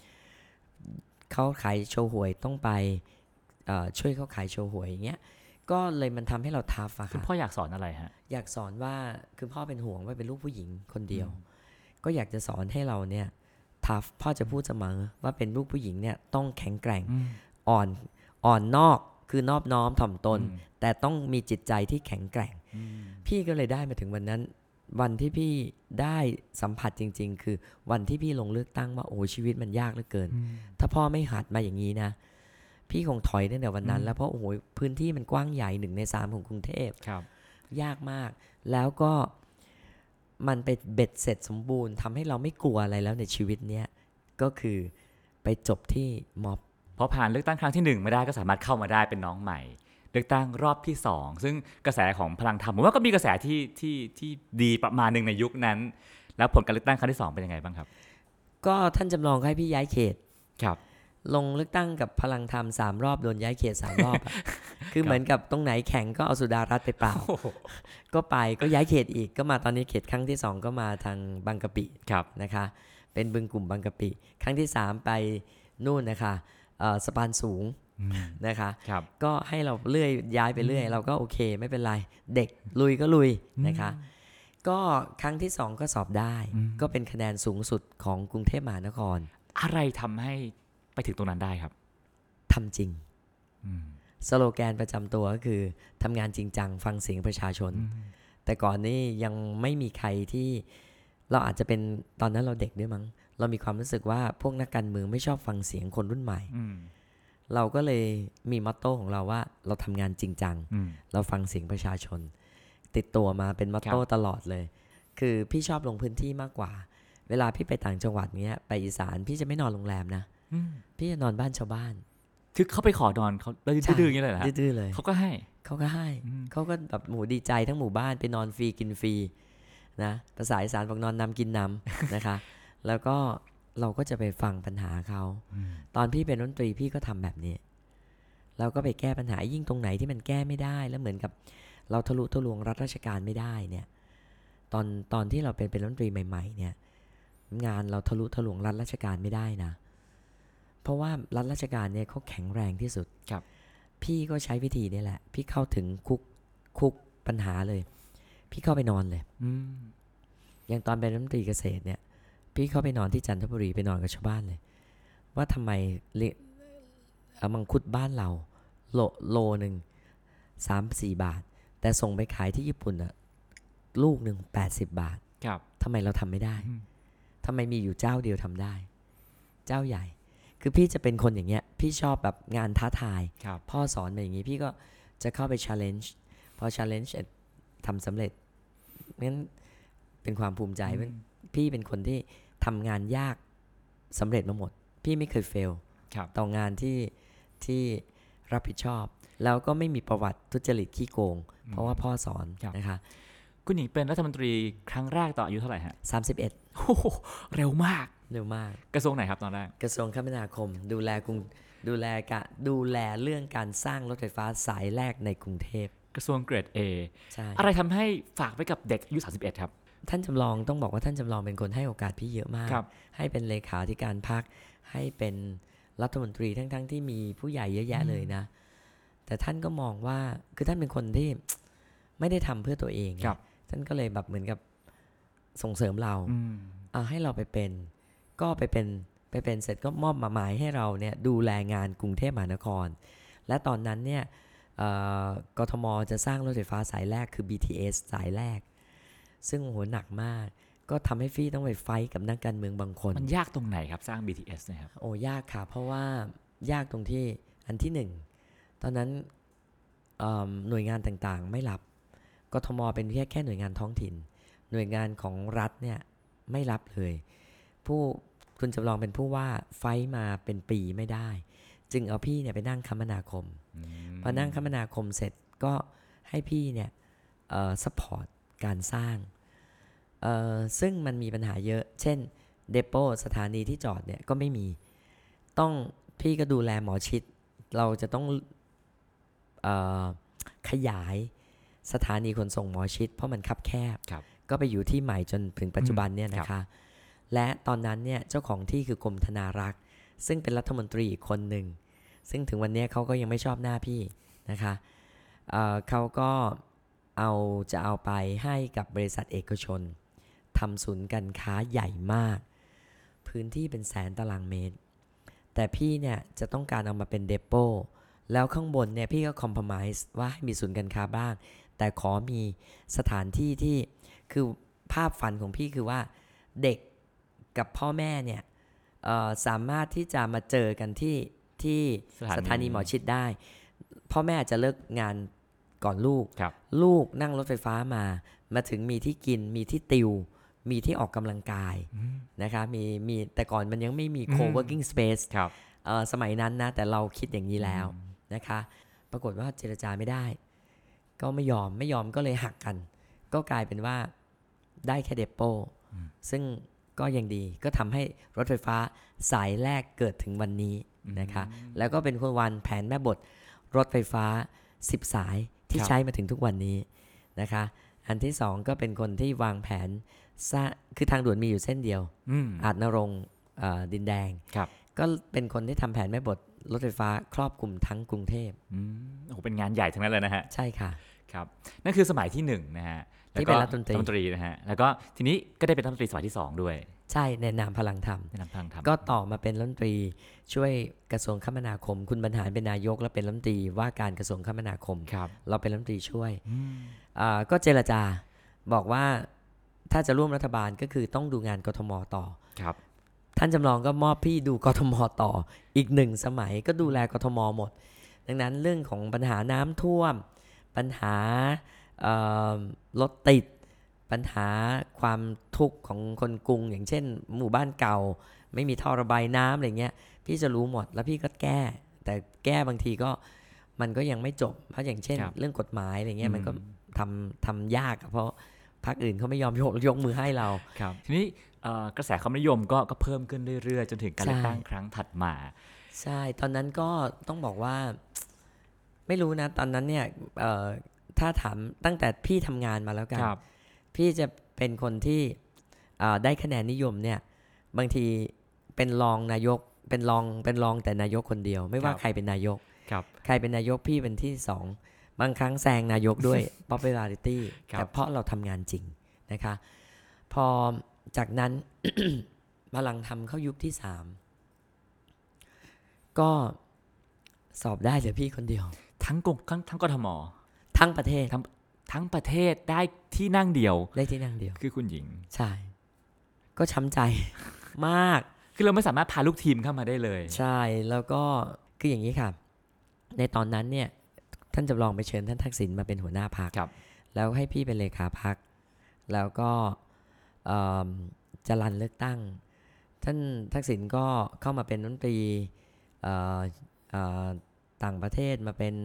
เขาขายโชว์หวยต้องไปเอ่อช่วยเขาขายโชว์หวยอย่างเงี้ยก็เลยมันทำให้เราทัฟอะคุณค่ะพ่ออยากสอนอะไรฮะ อยากสอนว่าคือพ่อเป็นห่วงว่าเป็นลูกผู้หญิงคนเดียว ก็อยากจะสอนให้เราเนี่ยทัฟพ่อจะพูดเสมอว่าเป็นลูกผู้หญิงเนี่ยต้องแข็งแกร่งอืมอ่อนอ่อนนอกคือนอบน้อมถ่อมตนอืมแต่ต้องมีจิตใจที่แข็งแกร่งอืมพี่ก็เลยได้มาถึงวันนั้น วันที่พี่ได้สัมผัสจริง ๆ คือวันที่พี่ลงเลือกตั้งว่าโอ้ชีวิตมันยากเหลือเกินอืมถ้าพ่อไม่หัดมาอย่างนี้นะ พี่คงถอยตั้งแต่วันนั้นอืมแล้วเพราะโอ้โหพื้นที่มันกว้างใหญ่หนึ่งในสามของกรุงเทพครับยากมาก แล้วก็มันไปเบ็ดเสร็จสมบูรณ์ทำให้เราไม่กลัวอะไรแล้วในชีวิตเนี้ยก็คือไปจบที่ม็อบพอผ่านเลือกตั้งครั้งที่หนึ่งไม่ได้ก็สามารถเข้ามาได้เป็นน้องใหม่ เลือกตั้งรอบที่สองซึ่งกระแสของพลังธรรมผมว่าก็มีกระแสที่ที่ที่ดีประมาณหนึ่งในยุคนั้น แล้วผลการเลือกตั้งครั้งที่สองเป็นยังไงบ้างครับ ก็ท่านจำลองให้พี่ย้ายเขตครับ ลงเลือกตั้งกับพลังธรรมสามรอบโดนย้ายเขตสามรอบอะคือเหมือนกับตรงไหนแข่งก็เอาสุดารัฐไปเปล่า ก็ไปก็ย้ายเขตอีกก็มาตอนนี้เขตครั้งที่สองก็มาทางบางกะปิครับนะคะ เป็นบึงกลุ่มบางกะปิ ครั้งที่สามไปนู่นนะคะเอ่อสะพานสูงอืมนะคะครับก็ให้เราเลื่อยย้ายไปเรื่อย เราก็โอเคไม่เป็นไร เด็กลุยก็ลุยนะคะ ก็ครั้งที่สองก็สอบได้อืมก็เป็นคะแนนสูงสุดของกรุงเทพมหานคร อะไรทำให้ไปถึงตรงนั้นได้ครับทำจริงอืมสโลแกนประจำตัวก็คือทำงานจริงจังฟังเสียงประชาชน แต่ก่อนนี้ยังไม่มีใครที่เราอาจจะเป็นตอนนั้นเราเด็กด้วยมั้ง เรามีความรู้สึกว่าพวกนักการเมืองไม่ชอบฟังเสียงคนรุ่นใหม่อืม เราก็เลยมีมอตโต้ของเราว่าเราทำงานจริงจังอืมเราฟังเสียงประชาชน ติดตัวมาเป็นมอตโต้ครับตลอดเลย คือพี่ชอบลงพื้นที่มากกว่า เวลาพี่ไปต่างจังหวัดเนี้ยไปอีสานพี่จะไม่นอนโรงแรมนะอืมพี่จะนอนบ้านชาวบ้านคือเขาไปขอนอนเขาแล้วดื้อๆอย่างนี้เลยเหรอฮะดื้อๆเลยเขาก็ให้เขาก็ให้อืมเขาก็แบบหมูดีใจทั้งหมู่บ้านไปนอนฟรีกินฟรีนะภาษาอีสานบอกนอนนำกินนำนะคะ แล้วก็ เราก็จะไปฟังปัญหาเขา ตอนพี่เป็นดนตรีพี่ก็ทำแบบนี้ เราก็ไปแก้ปัญหายิ่งตรงไหนที่มันแก้ไม่ได้แล้วเหมือนกับเราทะลุทะลวงรัฐราชการไม่ได้เนี่ย ตอนตอนที่เราเป็นเป็นดนตรีใหม่ ๆ เนี่ย งานเราทะลุทะลวงรัฐราชการไม่ได้นะ เพราะว่ารัฐราชการเนี่ยเขาแข็งแรงที่สุดครับ พี่ก็ใช้วิธีนี้แหละ พี่เข้าถึงคุกคุกปัญหาเลย พี่เข้าไปนอนเลย อืมอย่างตอนเป็นรัฐมนตรีเกษตรเนี่ย พี่เข้าไปนอนที่จันทบุรีไปนอนกับชาวบ้านเลย ว่าทำไมเ li- เอ่อมังคุดบ้านเรา โลโลหนึ่งสามสี่บาท แต่ส่งไปขายที่ญี่ปุ่นอะลูกหนึ่งแปดสิบบาท ครับทำไมเราทำไม่ได้อืมทำไมมีอยู่เจ้าเดียวทำได้ เจ้าใหญ่ คือพี่จะเป็นคนอย่างเงี้ย พี่ชอบแบบงานท้าทายครับพ่อสอนมาอย่างนี้ พี่ก็จะเข้าไป challenge พอ challenge เสร็จทำสำเร็จงั้นเป็นความภูมิใจว่า พี่เป็นคนที่ทำงานยากสำเร็จมาหมด พี่ไม่เคย fail ครับต่องานที่ที่รับผิดชอบ แล้วก็ไม่มีประวัติทุจริตขี้โกง เพราะว่าพ่อสอนครับนะคะคุณหญิงเป็นรัฐมนตรีครั้งแรกตอนอายุเท่าไหร่ฮะ31โอ้โหเร็วมาก เร็วมาก กระทรวงไหนครับตอนแรก กระทรวงคมนาคม ดูแลกรุงดูแลกะดูแลเรื่องการสร้างรถไฟฟ้าสายแรกในกรุงเทพ กระทรวงเกรด A ใช่ อะไรทำให้ฝากไว้กับเด็กอายุ 31 ครับ ท่านจำลองต้องบอกว่าท่านจำลองเป็นคนให้โอกาสพี่เยอะมากครับให้เป็นเลขาธิการพัก ให้เป็นรัฐมนตรีทั้งๆทที่มีผู้ใหญ่เยอะแยะเลยนะ แต่ท่านก็มองว่าคือท่านเป็นคนที่ไม่ได้ทำเพื่อตัวเองไงครับท่านก็เลยแบบเหมือนกับส่งเสริมเราอืมเอาให้เราไปเป็น ก็ไปเป็นไปเป็นเสร็จก็มอบหมายให้เราเนี่ยดูแลงานกรุงเทพมหานคร และตอนนั้นเนี่ยเอ่อกทมจะสร้างรถไฟฟ้าสายแรกคือ BTS สายแรก ซึ่งโหหนักมาก ก็ทำให้ฟี่ต้องไปไฟท์กับนักการเมืองบางคน มันยากตรงไหนครับสร้าง BTS เนะครับโอ้ยากค่ะ เพราะว่ายากตรงที่อันที่หนึ่งตอนนั้นเอิ่มหน่วยงานต่างๆ ไม่รับกทมเป็นแค่แค่หน่วยงานท้องถิ่น หน่วยงานของรัฐเนี่ยไม่รับเลย ผู้คุณจำลองเป็นผู้ว่าไฟท์มาเป็นปีไม่ได้ จึงเอาพี่เนี่ยไปนั่งคมนาคม พอนั่งคมนาคมเสร็จก็ให้พี่เนี่ยสปอร์ต การสร้างเอ่อซึ่งมันมีปัญหาเยอะ เช่นเดโปสถานีที่จอดเนี่ยก็ไม่มี ต้องพี่ก็ดูแลหมอชิด เราจะต้องเออขยายสถานีขนส่งหมอชิด เพราะมันคับแคบครับก็ไปอยู่ที่ใหม่จนถึงปัจจุบันเนี่ยอืมนะคะ และตอนนั้นเนี่ยเจ้าของที่คือกรมธนารักษ์ ซึ่งเป็นรัฐมนตรีอีกคนหนึ่ง ซึ่งถึงวันเนี้ยเขาก็ยังไม่ชอบหน้าพี่นะคะเอ่อเขาก็ เอาจะเอาไปให้กับบริษัทเอกชนทำศูนย์การค้าใหญ่มาก พื้นที่เป็นแสนตารางเมตร แต่พี่เนี่ยจะต้องการเอามาเป็นเดโปแล้วข้างบนเนี่ยพี่ก็คอมเพลมไส์ว่าให้มีศูนย์การค้าบ้าง แต่ขอมีสถานที่ที่คือภาพฝันของพี่คือว่าเด็กกับพ่อแม่เนี่ยสามารถที่จะมาเจอกันที่ที่สถานีสถานีหมอชิดได้ พ่อแม่อาจจะเลิกงาน ก่อนลูกครับลูกนั่งรถไฟฟ้ามา มาถึงมีที่กินมีที่ติว มีที่ออกกำลังกายนะคะมีมีแต่ก่อนมันยังไม่มีอืม co-working space ครับเอ่อสมัยนั้นนะ แต่เราคิดอย่างนี้แล้วนะคะ ปรากฏว่าเจรจาไม่ได้ ก็ไม่ยอมไม่ยอมก็เลยหักกัน ก็กลายเป็นว่าได้แค่เดโปซึ่งก็ยังดีก็ทำให้รถไฟฟ้าสายแรกเกิดถึงวันนี้นะคะ แล้วก็เป็นคนวันแผนแม่บทรถไฟฟ้า 10 สาย ที่ครับใช้มาถึงทุกวันนี้นะคะ อันที่สองก็เป็นคนที่วางแผนสร้างคือทางด่วนมีอยู่เส้นเดียวอืมอาจนรงค์เอ่อดินแดงครับก็เป็นคนที่ทำแผนแม่บทรถไฟฟ้าครอบคลุมทั้งกรุงเทพอืมโอ้โหเป็นงานใหญ่ทั้งนั้นเลยนะฮะ ใช่ค่ะ ครับ นั่นคือสมัยที่หนึ่งนะฮะที่แล้วก็เป็นรัฐมนตรีรัฐมนตรีนะฮะ แล้วก็ทีนี้ก็ได้เป็นรัฐมนตรีสมัยที่สองด้วย ใช่ในนามพลังธรรมในนำทางทำก็ต่อมาเป็นรัฐมนตรี ช่วยกระทรวงคมนาคม คุณบรรหารเป็นนายกและเป็นรัฐมนตรีว่าการกระทรวงคมนาคมครับเราเป็นรัฐมนตรีช่วยอ่าก็เจรจาบอกว่าถ้าจะร่วมรัฐบาลก็คือต้องดูงานกทมต่อครับ ท่านจำลองก็มอบพี่ดูกทมต่ออีกหนึ่งสมัยก็ดูแลกทมหมด ดังนั้นเรื่องของปัญหาน้ำท่วม ปัญหาเอ่อรถติด ปัญหาความทุกข์ของคนกรุง อย่างเช่น หมู่บ้านเก่า ไม่มีท่อระบายน้ำอะไรเงี้ย พี่จะรู้หมดแล้วพี่ก็แก้ แต่แก้บางทีก็มันก็ยังไม่จบ เพราะอย่างเช่นครับเรื่องกฎหมายอะไรเงี้ยมันก็อืมทำทำยากอะเพราะพรรคอื่นเขาไม่ยอมยกยกมือให้เราครับทีนี้เอ่อกระแสความนิยมก็ก็เพิ่มขึ้นเรื่อยๆ จนถึงการเลือกใช่ตั้งครั้งถัดมา ใช่ตอนนั้นก็ต้องบอกว่าไม่รู้นะ ตอนนั้นเนี่ยเอ่อถ้าถามตั้งแต่พี่ทำงานมาแล้วกันครับ พี่จะเป็นคนที่เอ่อได้คะแนนนิยมเนี่ยบางทีเป็นรองนายกเป็นรองเป็นรองแต่นายกคนเดียว ไม่ว่าครับใครเป็นนายกครับใครเป็นนายกพี่เป็นที่สองบางครั้งแซงนายกด้วย popularity ครับแต่เพราะเราทำงานจริงนะคะ พอจากนั้นพลังทำเข้ายุคที่สามก็สอบได้เหลือพี่คนเดียว ทั้งกงทั้งทั้งกทมทั้งประเทศทั้ง ทั้งประเทศได้ที่นั่งเดียว ได้ที่นั่งเดียว คือคุณหญิง ใช่ ก็ช้ำใจมาก คือเราไม่สามารถพาลูกทีมเข้ามาได้เลย ใช่ แล้วก็คืออย่างนี้ค่ะ ในตอนนั้นเนี่ย ท่านจำลองไปเชิญท่านทักษิณมาเป็นหัวหน้าพักครับ แล้วให้พี่เป็นเลขาพัก แล้วก็เอิ่มจะรันเลือกตั้ง ท่านทักษิณก็เข้ามาเป็นรัฐมนตรีเอ่อเอ่อต่างประเทศมาเป็น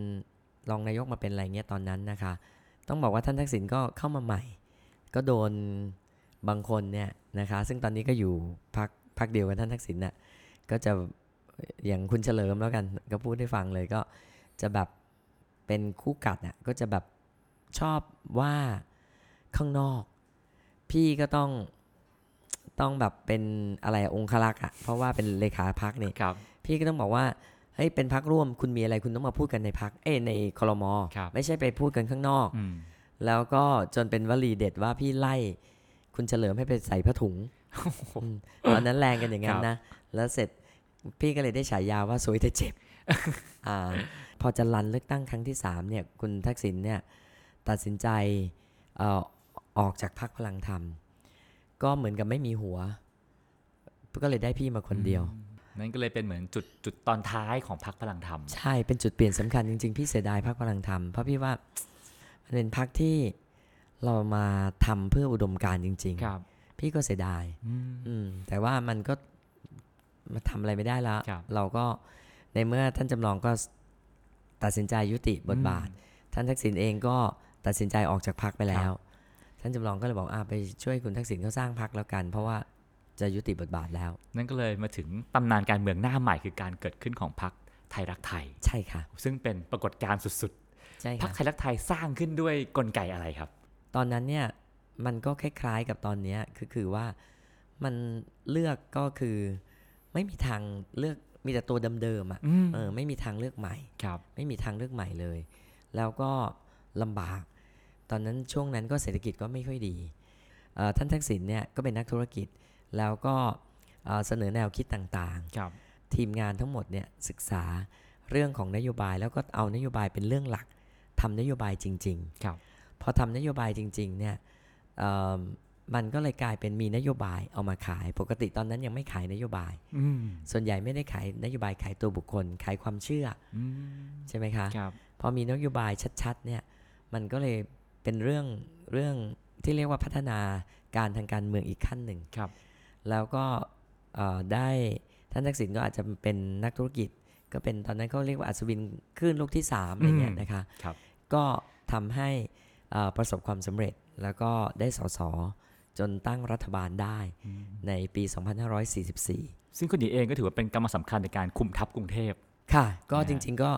รองนายกมาเป็นอะไรเงี้ยตอนนั้นนะคะ ต้องบอกว่าท่านทักษิณก็เข้ามาใหม่ ก็โดนบางคนเนี่ยนะคะ ซึ่งตอนนี้ก็อยู่พักพักเดียวกับท่านทักษิณน่ะก็จะอย่างคุณเฉลิมแล้วกันก็พูดให้ฟังเลยก็จะแบบเป็นคู่กัดน่ะก็จะแบบชอบว่าข้างนอก พี่ก็ต้องต้องแบบเป็นอะไรอะองคลักษ์อะเพราะว่าเป็นเลขาพักนี่ครับพี่ก็ต้องบอกว่า เฮ้ยเป็นพักร่วมคุณมีอะไรคุณต้องมาพูดกันในพักเอ้ยในคลมครับไม่ใช่ไปพูดกันข้างนอกอืมแล้วก็จนเป็นวลีเด็ดว่าพี่ไล่ คุณเฉลิมให้ไปใส่ผ้าถุงอืมตอนนั้นแรงกันอย่างนั้นนะ แล้วเสร็จพี่ก็เลยได้ฉายาว่าสวยแต่เจ็บอาพอจะรันเลือกตั้งครั้งที่สามเนี่ยคุณทักษิณเนี่ยตัดสินใจเอ่อออกจากพรรคพลังธรรม ก็เหมือนกับไม่มีหัว ก็เลยได้พี่มาคนเดียว นั่นก็เลยเป็นเหมือนจุดจุดตอนท้ายของพรรคพลังธรรม ใช่เป็นจุดเปลี่ยนสำคัญจริงๆ พี่เสียดายพรรคพลังธรรม เพราะพี่ว่ามันเป็นพรรคที่เรามาทำเพื่ออุดมการณ์จริงครับๆพี่ก็เสียดายอืมอืมแต่ว่ามันก็มาทำอะไรไม่ได้แล้วครับเราก็ในเมื่อท่านจำลองก็ตัดสินใจยุติบทบาทอืมท่านทักษิณเองก็ตัดสินใจออกจากพักไปแล้ว ท่านจำลองก็เลยบอกอ่าไปช่วยคุณทักษิณเขาสร้างพักแล้วกัน เพราะว่า จะยุติบทบาทแล้ว นั่นก็เลยมาถึงตำนานการเมืองหน้าใหม่คือการเกิดขึ้นของพรรคไทยรักไทย ใช่ค่ะ ซึ่งเป็นปรากฏการณ์สุดใช่ๆพรรคค่ะไทยรักไทยสร้างขึ้นด้วยกลไกอะไรครับ ตอนนั้นเนี่ยมันก็คล้ายๆกับตอนเนี้ยคือคือว่ามันเลือกก็คือไม่มีทางเลือกมีแต่ตัวเดิมๆอะอืมเออไม่มีทางเลือกใหม่ครับไม่มีทางเลือกใหม่เลย แล้วก็ลำบาก ตอนนั้นช่วงนั้นก็เศรษฐกิจก็ไม่ค่อยดีเอ่อท่านทักษิณเนี่ยก็เป็นนักธุรกิจ แล้วก็เอ่อเสนอแนวคิดต่างครับๆทีมงานทั้งหมดเนี่ยศึกษาเรื่องของนโยบายแล้วก็เอานโยบายเป็นเรื่องหลักทำนโยบายจริงครับๆพอทำนโยบายจริง ๆ เนี่ยเอิ่มมันก็เลยกลายเป็นมีนโยบายเอามาขาย ปกติตอนนั้นยังไม่ขายนโยบายอืมส่วนใหญ่ไม่ได้ขายนโยบายขายตัวบุคคลขายความเชื่ออืมใช่ไหมคะครับพอมีนโยบายชัดๆ เนี่ย มันก็เลยเป็นเรื่องเรื่องที่เรียกว่าพัฒนาการทางการเมืองอีกขั้นหนึ่งครับ แล้วก็เอ่อได้ท่านทักษิณก็อาจจะเป็นนักธุรกิจ ก็เป็นตอนนั้นเขาเรียกว่าอัศวินคลื่นลูกที่3อะไรเงี้ยอืมนะคะครับก็ทำให้เอ่อประสบความสำเร็จแล้วก็ได้สสจนตั้งรัฐบาลได้ในปี 2544 ซึ่งคุณหญิงเองก็ถือว่าเป็นกรรมสำคัญในการคุมทัพกรุงเทพค่ะ ก็นะฮะจริง ๆ ก็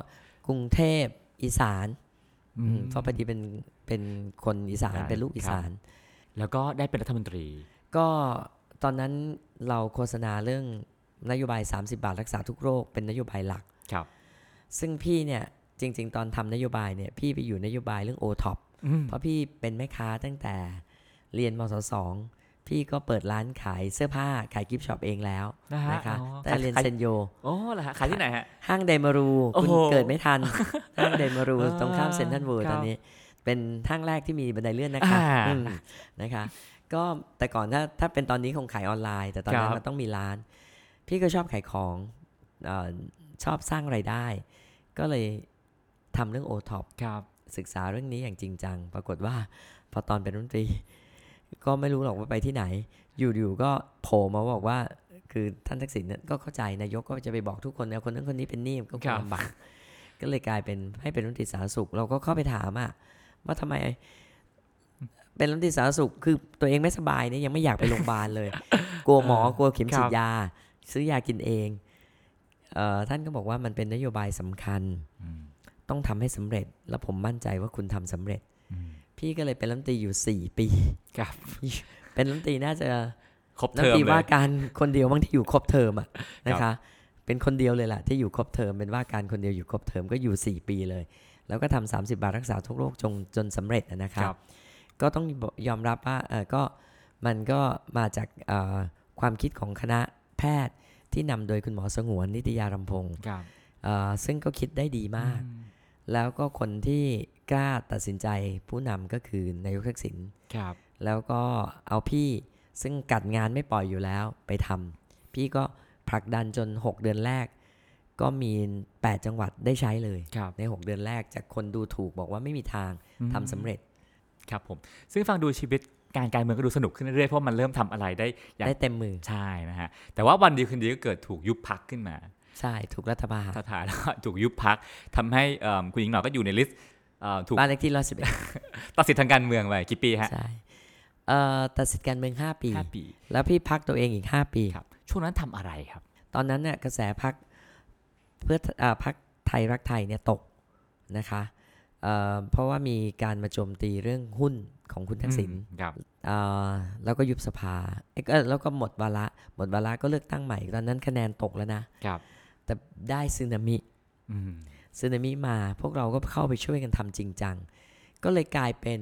กรุงเทพอีสานอืมเพราะพอดีเป็นเป็นคนอีสานได้เป็นลูกอีครับสาน แล้วก็ได้เป็นรัฐมนตรี ก็ ตอนนั้นเราโฆษณาเรื่องนโยบาย 30 บาทรักษาทุกโรคเป็นนโยบายหลัก ครับ ซึ่งพี่เนี่ยจริง ๆ ตอนทำนโยบายเนี่ยพี่ไปอยู่นโยบายเรื่อง o t o p อืมเพราะพี่เป็นแม่ค้าตั้งแต่เรียนมศสองพี่ก็เปิดร้านขายเสื้อผ้าขาย gift shop เองแล้วนะฮะนะคะอ๋อแต่เรียนขายเซนโยโอ้เหรอฮะขายที่ไหนฮะ ห้างไดมารูโอ้คุณโหเกิดไม่ทัน ห้างไดมารูอ่าตรงข้ามเซ็นทรัลเวิลด์ครับตอนนี้ เป็นห้างแรกที่มีบันไดเลื่อนนะคะอ่าอืมนะคะ ก็แต่ก่อนถ้าถ้าเป็นตอนนี้คงขายออนไลน์ แต่ตอนนั้ครันบมันต้องมีร้าน พี่ก็ชอบขายของเออชอบสร้างไรายได้ ก็เลยทำเรื่องโอท็อปครับศึกษาเรื่องนี้อย่างจริงจัง ปรากฏว่าพอตอนเป็นรัฐมนตรี ก็ไม่รู้หรอกว่าไปที่ไหน อยู่ๆก็โผล่มาบอกว่า คือท่านทักษิณเนี่ยก็เข้าใจนายกก็จะไปบอกทุกคนนะคนนั้นคนนี้เป็นหนี้ก็คครังบลำบากก็เลยกลายเป็นให้เป็นรัฐมนตรีสาธารณสุข เราก็เข้าไปถามอะว่าทำไม เป็นรัฐมนตรีสาธารณสุขคือตัวเองไม่สบายเนี่ยยังไม่อยากไปโรงพยาบาลเลย กลัวหมอกลัวเข็มฉีดยา ซื้อยากินเองเออท่านก็บอกว่ามันเป็นนโยบายสำคัญอืมต้องทำให้สำเร็จ แล้วผมมั่นใจว่าคุณทำสำเร็จอืมพี่ก็เลยเป็นรัฐมนตรีอยู่4ปีครับ เป็นรัฐมนตรีน่าจะครบรัฐเทมอนมตรีเลว่ายการคนเดียวบางที่อยู่ครบเทอมอะครับนะคะ เป็นคนเดียวเลยแหละที่อยู่ครบเทอมเป็นว่าการคนเดียวอยู่ครบเทอมก็อยู่4ปีเลย แล้วก็ทำ30 บาทรักษาทุกโรคจนจนสำเร็จอะนะคครับรับ ก็ต้องยอมรับว่าเออก็มันก็มาจากเอ่อความคิดของคณะแพทย์ที่นำโดยคุณหมอสงวนนิตยารำพงศ์ครับเอ่อซึ่งก็คิดได้ดีมาก แล้วก็คนที่กล้าตัดสินใจผู้นำก็คือนายกทักษิณครับแล้วก็เอาพี่ซึ่งกัดงานไม่ปล่อยอยู่แล้วไปทำพี่ก็ผลักดันจน 6 เดือนแรก ก็มี 8 จังหวัดได้ใช้เลยครับใน 6 เดือนแรกจากคนดูถูกบอกว่าไม่มีทางทำสำเร็จ ครับผม ซึ่งฟังดูชีวิตการการเมืองก็ดูสนุกขึ้นเรื่อยๆเพราะมันเริ่มทำอะไรได้อย่างได้เต็มมือใช่นะฮะแต่ว่าวันดีคืนดีก็เกิดถูกยุบพรรคขึ้นมา ใช่ถูกรัฐประหารท้าทายแล้วก็ถูกยุบพรรคทำให้เอิ่มคุณหญิงหน่อยก็อยู่ใน list เอ่อถูกบ้านเลขที่ร้อยสิบเอ็ดตัดสิทธิ์ทางการเมืองไปกี่ปีฮะใช่เอ่อตัดสิทธิการเมือง5ปีห้าปี แล้วพี่พักตัวเองอีก5ปีครับช่วงนั้นทำอะไรครับ ตอนนั้นเนี่ยกระแสพักเพื่ออาพักไทยรักไทยเนี่ยตกนะคะ เอ่อเพราะว่ามีการมาโจมตีเรื่องหุ้นของคุณทักษิณอืมครับเอ่อแล้วก็ยุบสภาเอ้ยก็แล้วก็หมดวาระหมดวาระก็เลือกตั้งใหม่ ตอนนั้นคะแนนตกแล้วนะครับ แต่ได้ซึนามิอืมซึนามิมาพวกเราก็เข้าไปช่วยกันทำจริงจัง ก็เลยกลายเป็น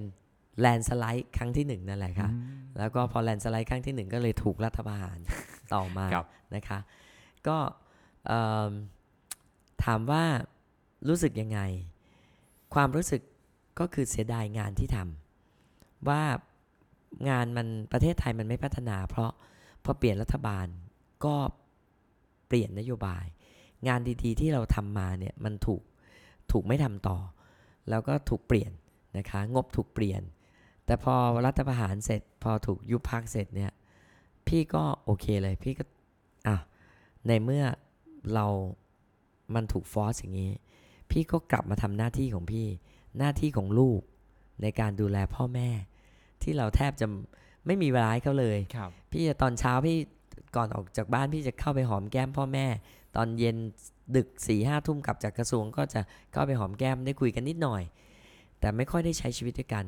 แลนสไลด์ครั้งที่หนึ่งนั่นแหละค่ะ แล้วก็พอแลนด์สไลด์ครั้งที่หนึ่งก็เลยถูกรัฐประหารต่อมาครับนะคะ ก็เอิ่มถามว่ารู้สึกยังไง ความรู้สึกก็คือเสียดายงานที่ทำว่างานมันประเทศไทยมันไม่พัฒนา เพราะพอเปลี่ยนรัฐบาลก็เปลี่ยนนโยบาย งานดีๆ ที่เราทำมาเนี่ยมันถูกถูกไม่ทำต่อ แล้วก็ถูกเปลี่ยนนะคะงบถูกเปลี่ยน แต่พอรัฐประหารเสร็จ พอถูกยุบพักเสร็จเนี่ยพี่ก็โอเคเลยพี่ก็อะในเมื่อเรามันถูกฟอสอย่างนี้ พี่ก็กลับมาทำหน้าที่ของพี่ หน้าที่ของลูก ในการดูแลพ่อแม่ ที่เราแทบจะไม่มีเวลาให้เขาเลยครับพี่จะตอนเช้าพี่ก่อนออกจากบ้านพี่จะเข้าไปหอมแก้มพ่อแม่ ตอนเย็นดึกสี่ห้าทุ่มกลับจากกระทรวงก็จะเข้าไปหอมแก้มได้คุยกันนิดหน่อย แต่ไม่ค่อยได้ใช้ชีวิตด้วยกัน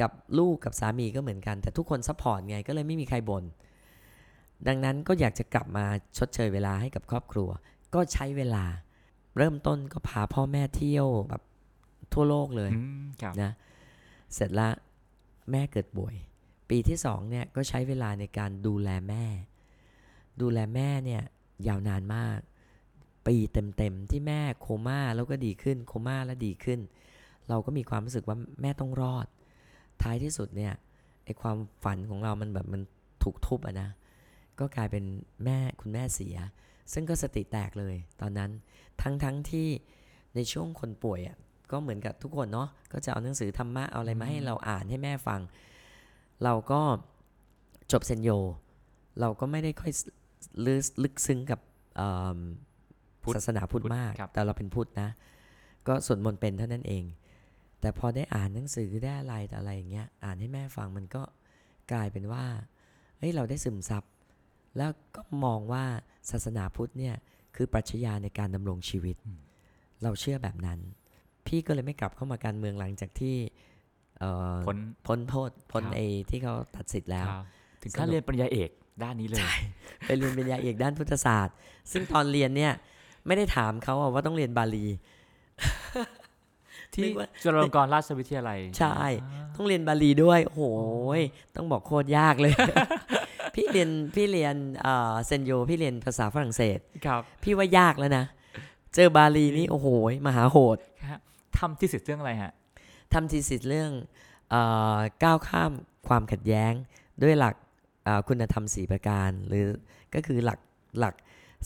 กับลูกกับสามีก็เหมือนกัน แต่ทุกคน support ไงก็เลยไม่มีใครบ่นดังนั้นก็อยากจะกลับมาชดเชยเวลาให้กับครอบครัว ก็ใช้เวลา เริ่มต้นก็พาพ่อแม่เที่ยวแบบทั่วโลกเลยอืมครับนะเสร็จละแม่เกิดป่วย ปีที่สองเนี่ยก็ใช้เวลาในการดูแลแม่ ดูแลแม่เนี่ยยาวนานมาก ปีเต็มๆที่แม่โคม่าแล้วก็ดีขึ้นโคม่าแล้วดีขึ้น เราก็มีความรู้สึกว่าแม่ต้องรอด ท้ายที่สุดเนี่ยไอความฝันของเรามันแบบมันถูกทุบอะนะก็กลายเป็นแม่คุณแม่เสีย ซึ่งก็สติแตกเลยตอนนั้นทั้งทั้งที่ในช่วงคนป่วยอะก็เหมือนกับทุกคนเนาะก็จะเอาหนังสือธรรมะเอาอะไรมาให้เราอ่านให้แม่ฟัง เราก็จบเซนโย เราก็ไม่ได้ค่อยลึกลึกซึ้งกับเอิ่มพุทธศาสนาพุทธพุทธมากครับแต่เราเป็นพุทธนะ ก็สวดมนต์เป็นเท่านั้นเอง แต่พอได้อ่านหนังสือได้อะไรแต่อะไรอย่างเงี้ย อ่านให้แม่ฟังมันก็กลายเป็นว่า เฮ้ยเราได้ซึมซับ แล้วก็มองว่าศาสนาพุทธเนี่ยคือปรัชญาในการดำรงชีวิต เราเชื่อแบบนั้น พี่ก็เลยไม่กลับเข้ามาการเมืองหลังจากที่เอ่อพ้นพ้นโทษพ้นครับไอ้ที่เขาตัดสิทธิ์แล้วครับถึงขั้นเรียนปริญญาเอกด้านนี้เลยไปเรียนปริญญาเอกด้านพุทธศาสตร์ ซึ่งตอนเรียนเนี่ยไม่ได้ถามเขาอะว่าต้องเรียนบาลี ที่นึกว่าจุฬาลงกรณราชวิทยาลัย ใช่ ต้องเรียนบาลีด้วย โอ้โหยต้องบอกโคตรยากเลย พี่เรียนพี่เรียนเอ่อเซนโยพี่เรียนภาษาฝรั่งเศสครับ พี่ว่ายากแล้วนะ เจอบาลีนี่โอ้โหยมหาโหดฮะทำที่สิทธิ์เรื่องอะไรฮะทำทีสิทธิ์เรื่องเออก้าวข้ามความขัดแย้งด้วยหลักเอ่อคุณธรรมสีประการ หรือก็คือหลักหลัก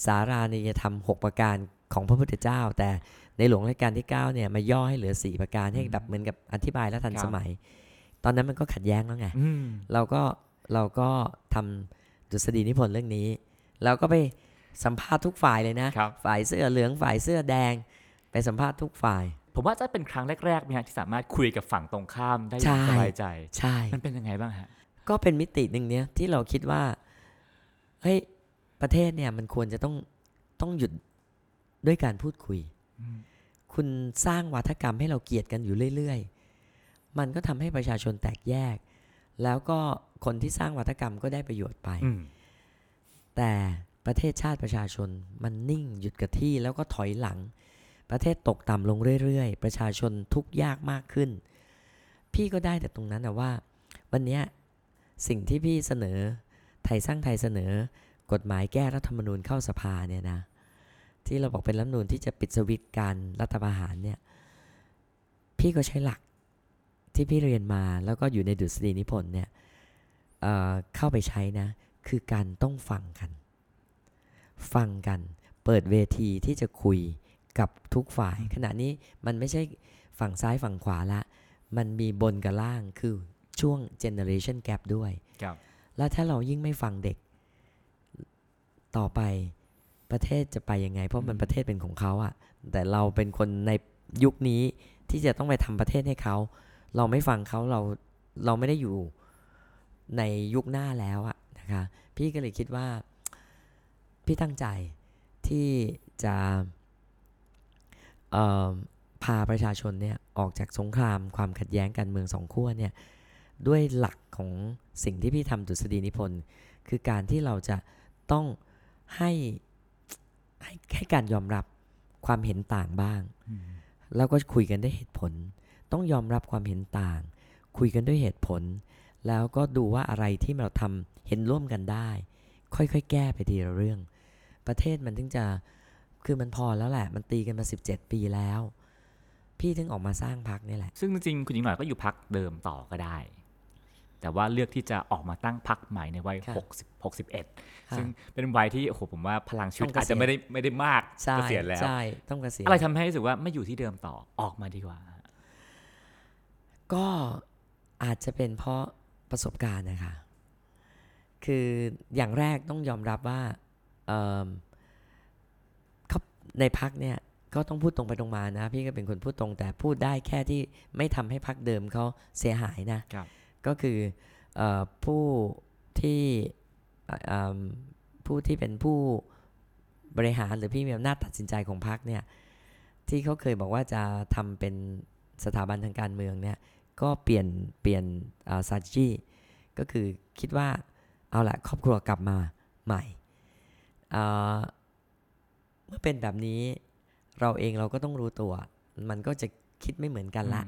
สารานิยธรรม 6 ประการของพระพุทธเจ้า แต่ในหลวงรัชกาลที่9เนี่ยมาย่อให้เหลือ 4 ประการให้แบบเหมือนกับอธิบายและทันครับสมัย ตอนนั้นมันก็ขัดแย้งแล้วไงอืมเราก็ เราก็ทำดุษฎีนิพนธ์เรื่องนี้ เราก็ไปสัมภาษณ์ทุกฝ่ายเลยนะครับฝ่ายเสื้อเหลืองฝ่ายเสื้อแดง ไปสัมภาษณ์ทุกฝ่าย ผมว่าจะเป็นครั้งแรกๆไหมฮะที่สามารถคุยกับฝั่งตรงข้ามได้อใช่ย่างสบายใจใช่มันเป็นยังไงบ้างฮะก็เป็นมิติหนึ่งเนี้ยที่เราคิดว่าเฮ้ยประเทศเนี่ยมันควรจะต้องต้องหยุดด้วยการพูดคุยอืมคุณสร้างวัฒกรรมให้เราเกลียดกันอยู่เรื่อย ๆ มันก็ทำให้ประชาชนแตกแยก แล้วก็ คนที่สร้างวัฒกรรมก็ได้ประโยชน์ไปอืมแต่ประเทศชาติประชาชนมันนิ่งหยุดกับที่แล้วก็ถอยหลัง ประเทศตกต่ำลงเรื่อยๆ ประชาชนทุกข์ยากมากขึ้น พี่ก็ได้แต่ตรงนั้นนะว่า วันเนี้ยสิ่งที่พี่เสนอไทยสร้างไทยเสนอกฎหมายแก้รัฐธรรมนูญเข้าสภาเนี่ยนะ ที่เราบอกเป็นรัฐธรรมนูญที่จะปิดสวิตช์การรัฐประหารเนี่ย พี่ก็ใช้หลักที่พี่เรียนมาแล้วก็อยู่ในดุษฎีนิพนธ์เนี่ย เอ่อเข้าไปใช้นะ คือการต้องฟังกัน ฟังกัน เปิดเวทีที่จะคุยกับทุกฝ่าย ขณะนี้มันไม่ใช่ฝั่งซ้ายฝั่งขวาละ มันมีบนกับล่างคือช่วง generation gap ด้วยครับแล้วถ้าเรายิ่งไม่ฟังเด็ก ต่อไปประเทศจะไปยังไง เพราะมันประเทศเป็นของเขาอะแต่เราเป็นคนในยุคนี้ที่จะต้องไปทำประเทศให้เขา เราไม่ฟังเขาเราเราไม่ได้อยู่ ในยุคหน้าแล้วอะนะคะพี่ก็เลยคิดว่า พี่ตั้งใจที่จะพาประชาชนเนี่ยออกจากสงครามความขัดแย้งการเมืองสองขั้วเนี่ยด้วยหลักของสิ่งที่พี่ทำดุษฎีนิพนธ์คือการที่เราจะต้องให้ให้ให้การยอมรับความเห็นต่างบ้าง แล้วก็คุยกันด้วยเหตุผล ต้องยอมรับความเห็นต่าง คุยกันด้วยเหตุผล แล้วก็ดูว่าอะไรที่เราทำเห็นร่วมกันได้ ค่อยๆ แก้ไปทีละเรื่อง ประเทศมันถึงจะคือมันพอแล้วแหละ มันตีกันมา 17 ปีแล้ว พี่ถึงออกมาสร้างพักนี่แหละ ซึ่งจริงๆคุณหญิงหน่อยก็อยู่พักเดิมต่อก็ได้ แต่ว่าเลือกที่จะออกมาตั้งพักใหม่ในวัยค่ะ60 61ค่ะซึ่งเป็นวัยที่โอ้โหผมว่าพลังชีวิตต้องเกษียณอาจจะไม่ได้ไม่ได้มากใช่เกษียณแล้วใช่ต้องเกษียณอะไรทำให้รู้สึกว่าไม่อยู่ที่เดิมต่อออกมาดีกว่า ก็อาจจะเป็นเพราะ ประสบการณ์นะคะ คืออย่างแรกต้องยอมรับว่าเอิ่มเขาในพักเนี่ยก็ต้องพูดตรงไปตรงมานะ พี่ก็เป็นคนพูดตรง แต่พูดได้แค่ที่ไม่ทำให้พักเดิมเขาเสียหายนะครับก็คือเออผู้ที่เอิ่มผู้ที่เป็นผู้บริหารหรือพี่มีอำนาจตัดสินใจของพักเนี่ยที่เขาเคยบอกว่าจะทำเป็นสถาบันทางการเมืองเนี่ย ก็เปลี่ยนเปลี่ยนซาจิก็คือคิดว่าเอาละครอบครัวกลับมาใหม่อ่าเมื่อเป็นแบบนี้เราเองเราก็ต้องรู้ตัว มันก็จะคิดไม่เหมือนกันละ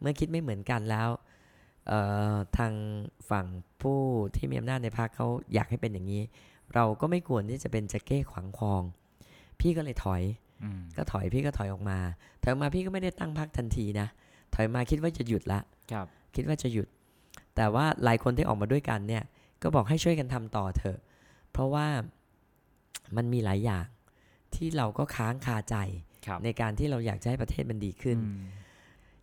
เมื่อคิดไม่เหมือนกันแล้วเอ่อทางฝั่งผู้ที่มีอำนาจในพรรคเขาอยากให้เป็นอย่างนี้ เราก็ไม่ควรที่จะเป็นจะเก้ขวางคลอง พี่ก็เลยถอยอืมก็ถอยพี่ก็ถอยออกมาถอยออกมาพี่ก็ไม่ได้ตั้งพักทันทีนะ ถอยมาคิดว่าจะหยุดละครับ คิดว่าจะหยุด แต่ว่าหลายคนที่ออกมาด้วยกันเนี่ย ก็บอกให้ช่วยกันทำต่อเถอะ เพราะว่ามันมีหลายอย่างที่เราก็ค้างคาใจครับในการที่เราอยากจะให้ประเทศมันดีขึ้นอืม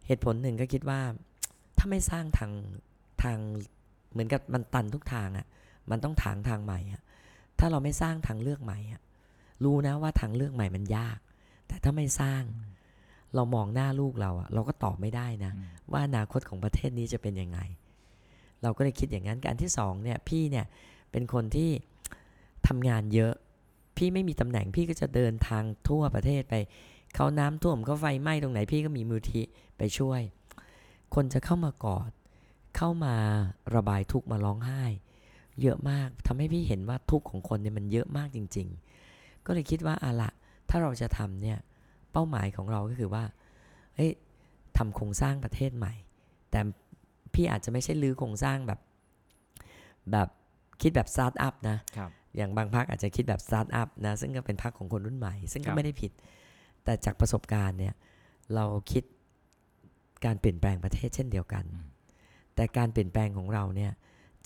เหตุผลหนึ่งก็คิดว่า ถ้าไม่สร้างทางทางเหมือนกับมันตันทุกทางอะ่ะ มันต้องถางทางใหม่อะ่ะ ถ้าเราไม่สร้างทางเลือกใหม่อะ่ะ รู้นะว่าทางเลือกใหม่มันยาก แต่ถ้าไม่สร้าง เรามองหน้าลูกเราอะ่ะเราก็ตอบไม่ได้นะอืมว่าอนาคตของประเทศนี้จะเป็นยังไง เราก็เลยคิดอย่างนั้นการที่สองเนี่ยพี่เนี่ยเป็นคนที่ทำงานเยอะ พี่ไม่มีตำแหน่งพี่ก็จะเดินทางทั่วประเทศไปเขาน้ำท่วมเขาไฟไหม้ตรงไหนพี่ก็มีมูลที่ไปช่วย คนจะเข้ามากอด เข้ามาระบายทุกข์มาร้องไห้ เยอะมากทำให้พี่เห็นว่าทุกข์ของคนเนี่ยมันเยอะมากจริง ๆ ก็เลยคิดว่าเอาละถ้าเราจะทำเนี่ย เป้าหมายของเราก็คือว่าเฮ้ยทำโครงสร้างประเทศใหม่ แต่พี่อาจจะไม่ใช่รื้อโครงสร้างแบบแบบคิดแบบสตาร์ทอัพนะครับอย่างบางพรรคอาจจะคิดแบบสตาร์ทอัพนะซึ่งก็เป็นพักของคนรุ่นใหม่ ซึ่งครัก็บไม่ได้ผิด แต่จากประสบการณ์เนี่ยเราคิดการเปลี่ยนแปลงประเทศเช่นเดียวกัน แต่การเปลี่ยนแปลงของเราเนี่ย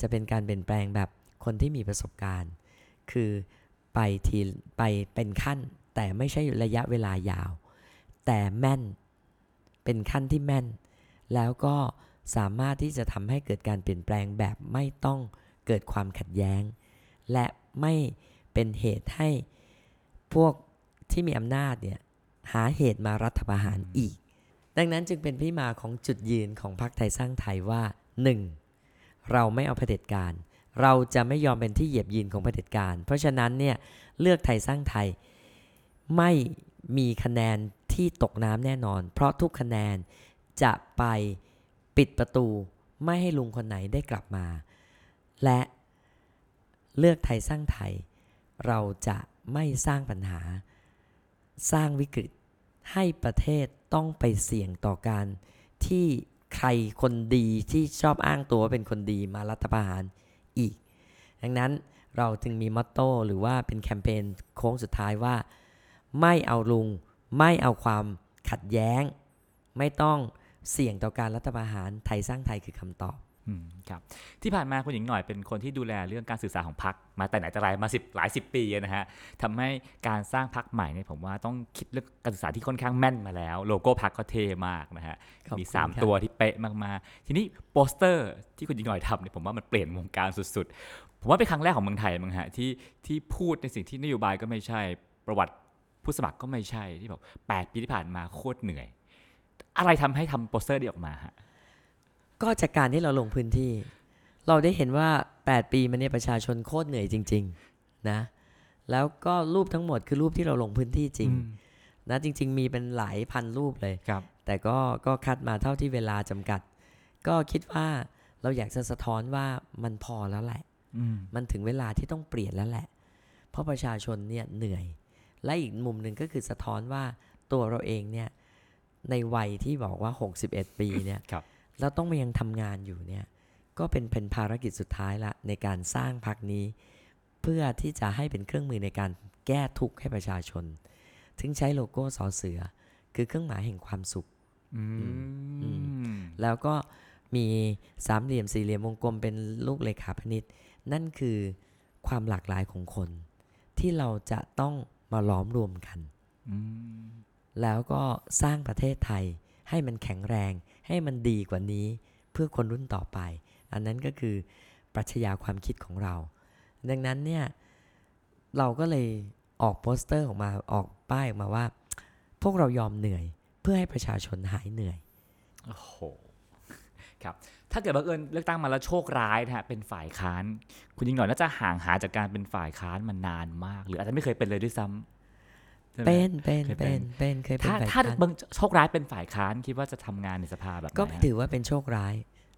จะเป็นการเปลี่ยนแปลงแบบคนที่มีประสบการณ์ คือไปทีไปเป็นขั้น แต่ไม่ใช่ระยะเวลายาว แต่แม่น เป็นขั้นที่แม่น แล้วก็สามารถที่จะทำให้เกิดการเปลี่ยนแปลงแบบไม่ต้องเกิดความขัดแย้ง และไม่เป็นเหตุให้พวกที่มีอำนาจเนี่ยหาเหตุมารัฐประหารอีก ดังนั้นจึงเป็นที่มาของจุดยืนของพรรคไทยสร้างไทยว่า 1. เราไม่เอาเผด็จการ เราจะไม่ยอมเป็นที่เหยียบยืนของเผด็จการ เพราะฉะนั้นเนี่ยเลือกไทยสร้างไทย ไม่มีคะแนนที่ตกน้ำแน่นอน เพราะทุกคะแนนจะไปปิดประตูไม่ให้ลุงคนไหนได้กลับมา และเลือกไทยสร้างไทย เราจะไม่สร้างปัญหา สร้างวิกฤตให้ประเทศต้องไปเสี่ยงต่อการที่ใครคนดีที่ชอบอ้างตัวว่าเป็นคนดีมารัฐประหารอีก ดังนั้นเราจึงมีมอตโต้หรือว่าเป็นแคมเปญโค้งสุดท้ายว่า ไม่เอาลุง ไม่เอาความขัดแย้ง ไม่ต้องเสี่ยงต่อการรัฐประหารไทยสร้างไทยคือคำตอบอืมครับที่ผ่านมาคุณหญิงหน่อยเป็นคนที่ดูแลเรื่องการสื่อสารของพรรคมาแต่ไหนแต่ไรมาสิบหลายสิบปีนะฮะทำให้การสร้างพรรคใหม่เนี่ยผมว่าต้องคิดเรื่องการสื่อสารที่ค่อนข้างแม่นมาแล้ว โลโก้พรรคก็เท่มากนะฮะขอบคุณมีครับ3ตัวที่เป๊ะมากๆ ทีนี้โปสเตอร์ที่คุณหญิงหน่อยทำเนี่ยผมว่ามันเปลี่ยนวงการสุดๆ ผมว่าเป็นครั้งแรกของเมืองไทยมั้งฮะที่ที่พูดในสิ่งที่นโยบายก็ไม่ใช่ประวัติ ผู้สมัครก็ไม่ใช่ที่บอกแปดปีที่ผ่านมาโคตรเหนื่อย อะไรทำให้ทำโปสเตอร์นี้ออกมาฮะก็จากการที่เราลงพื้นที่ เราได้เห็นว่า 8 ปีมาเนี่ยประชาชนโคตรเหนื่อยจริง ๆ นะ แล้วก็รูปทั้งหมดคือรูปที่เราลงพื้นที่จริง นะจริง ๆ มีเป็นหลายพันรูปเลยครับ แต่ก็ก็คัดมาเท่าที่เวลาจำกัด ก็คิดว่าเราอยากจะสะท้อนว่ามันพอแล้วแหละอืมมันถึงเวลาที่ต้องเปลี่ยนแล้วแหละ เพราะประชาชนเนี่ยเหนื่อย และอีกมุมหนึ่งก็คือสะท้อนว่าตัวเราเองเนี่ยในวัยที่บอกว่า 61 ปีเนี่ยครับเราต้องมายังทำงานอยู่เนี่ยก็เป็นเป็นภารกิจสุดท้ายละในการสร้างพักนี้ เพื่อที่จะให้เป็นเครื่องมือในการแก้ทุกข์ให้ประชาชน ถึงใช้โลโก้สอเสือ คือเครื่องหมายแห่งความสุขอือืมแล้วก็มีสามเหลี่ยมสี่เหลี่ยมวงกลมเป็นลูกเลขาพนิษนั่นคือความหลากหลายของคน ที่เราจะต้อง มาล้อมรวมกันอืมแล้วก็สร้างประเทศไทยให้มันแข็งแรง ให้มันดีกว่านี้เพื่อคนรุ่นต่อไป อันนั้นก็คือปรัชญาความคิดของเรา ดังนั้นเนี่ยเราก็เลยออกโปสเตอร์ออกมาออกป้ายออกมาว่า พวกเรายอมเหนื่อยเพื่อให้ประชาชนหายเหนื่อย โอ้โห ครับ ถ้าเกิดบังเอิญเลือกตั้งมาแล้วโชคร้ายนะฮะเป็นฝ่ายค้าน คุณยิงหน่อยน่าจะห่างหายจากการเป็นฝ่ายค้านมานานมาก หรืออาจจะไม่เคยเป็นเลยด้วยซ้ำใช่ไหมเป็นเป็นเคยเป็เป็นนเป็นเคยเป็นถ้าฝ่ายถ้าค้านบังโชคร้ายเป็นฝ่ายค้านคิดว่าจะทำงานในสภาแบบไหนก็ไม่ฮะถือว่าเป็นโชคร้าย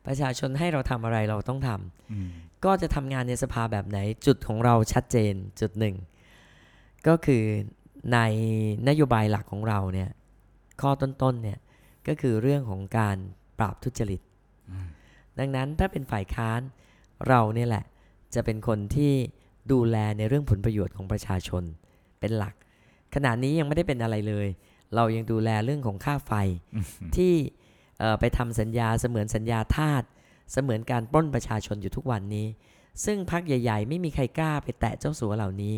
ประชาชนให้เราทำอะไรเราต้องทำอืมก็จะทำงานในสภาแบบไหนจุดของเราชัดเจนจุดหนึ่ง ก็คือในนโยบายหลักของเราเนี่ยข้อต้นๆเนี่ยก็คือเรื่องของการปราบทุจริต ดังนั้นถ้าเป็นฝ่ายค้านเราเนี่ยแหละ จะเป็นคนที่ดูแลในเรื่องผลประโยชน์ของประชาชน เป็นหลัก ขณะนี้ยังไม่ได้เป็นอะไรเลย เรายังดูแลเรื่องของค่าไฟที่เอ่อไปทำสัญญาเสมือนสัญญาทาสเสมือนการปล้นประชาชนอยู่ทุกวันนี้ ซึ่งพักใหญ่ ๆ ไม่มีใครกล้าไปแตะเจ้าสัวเหล่านี้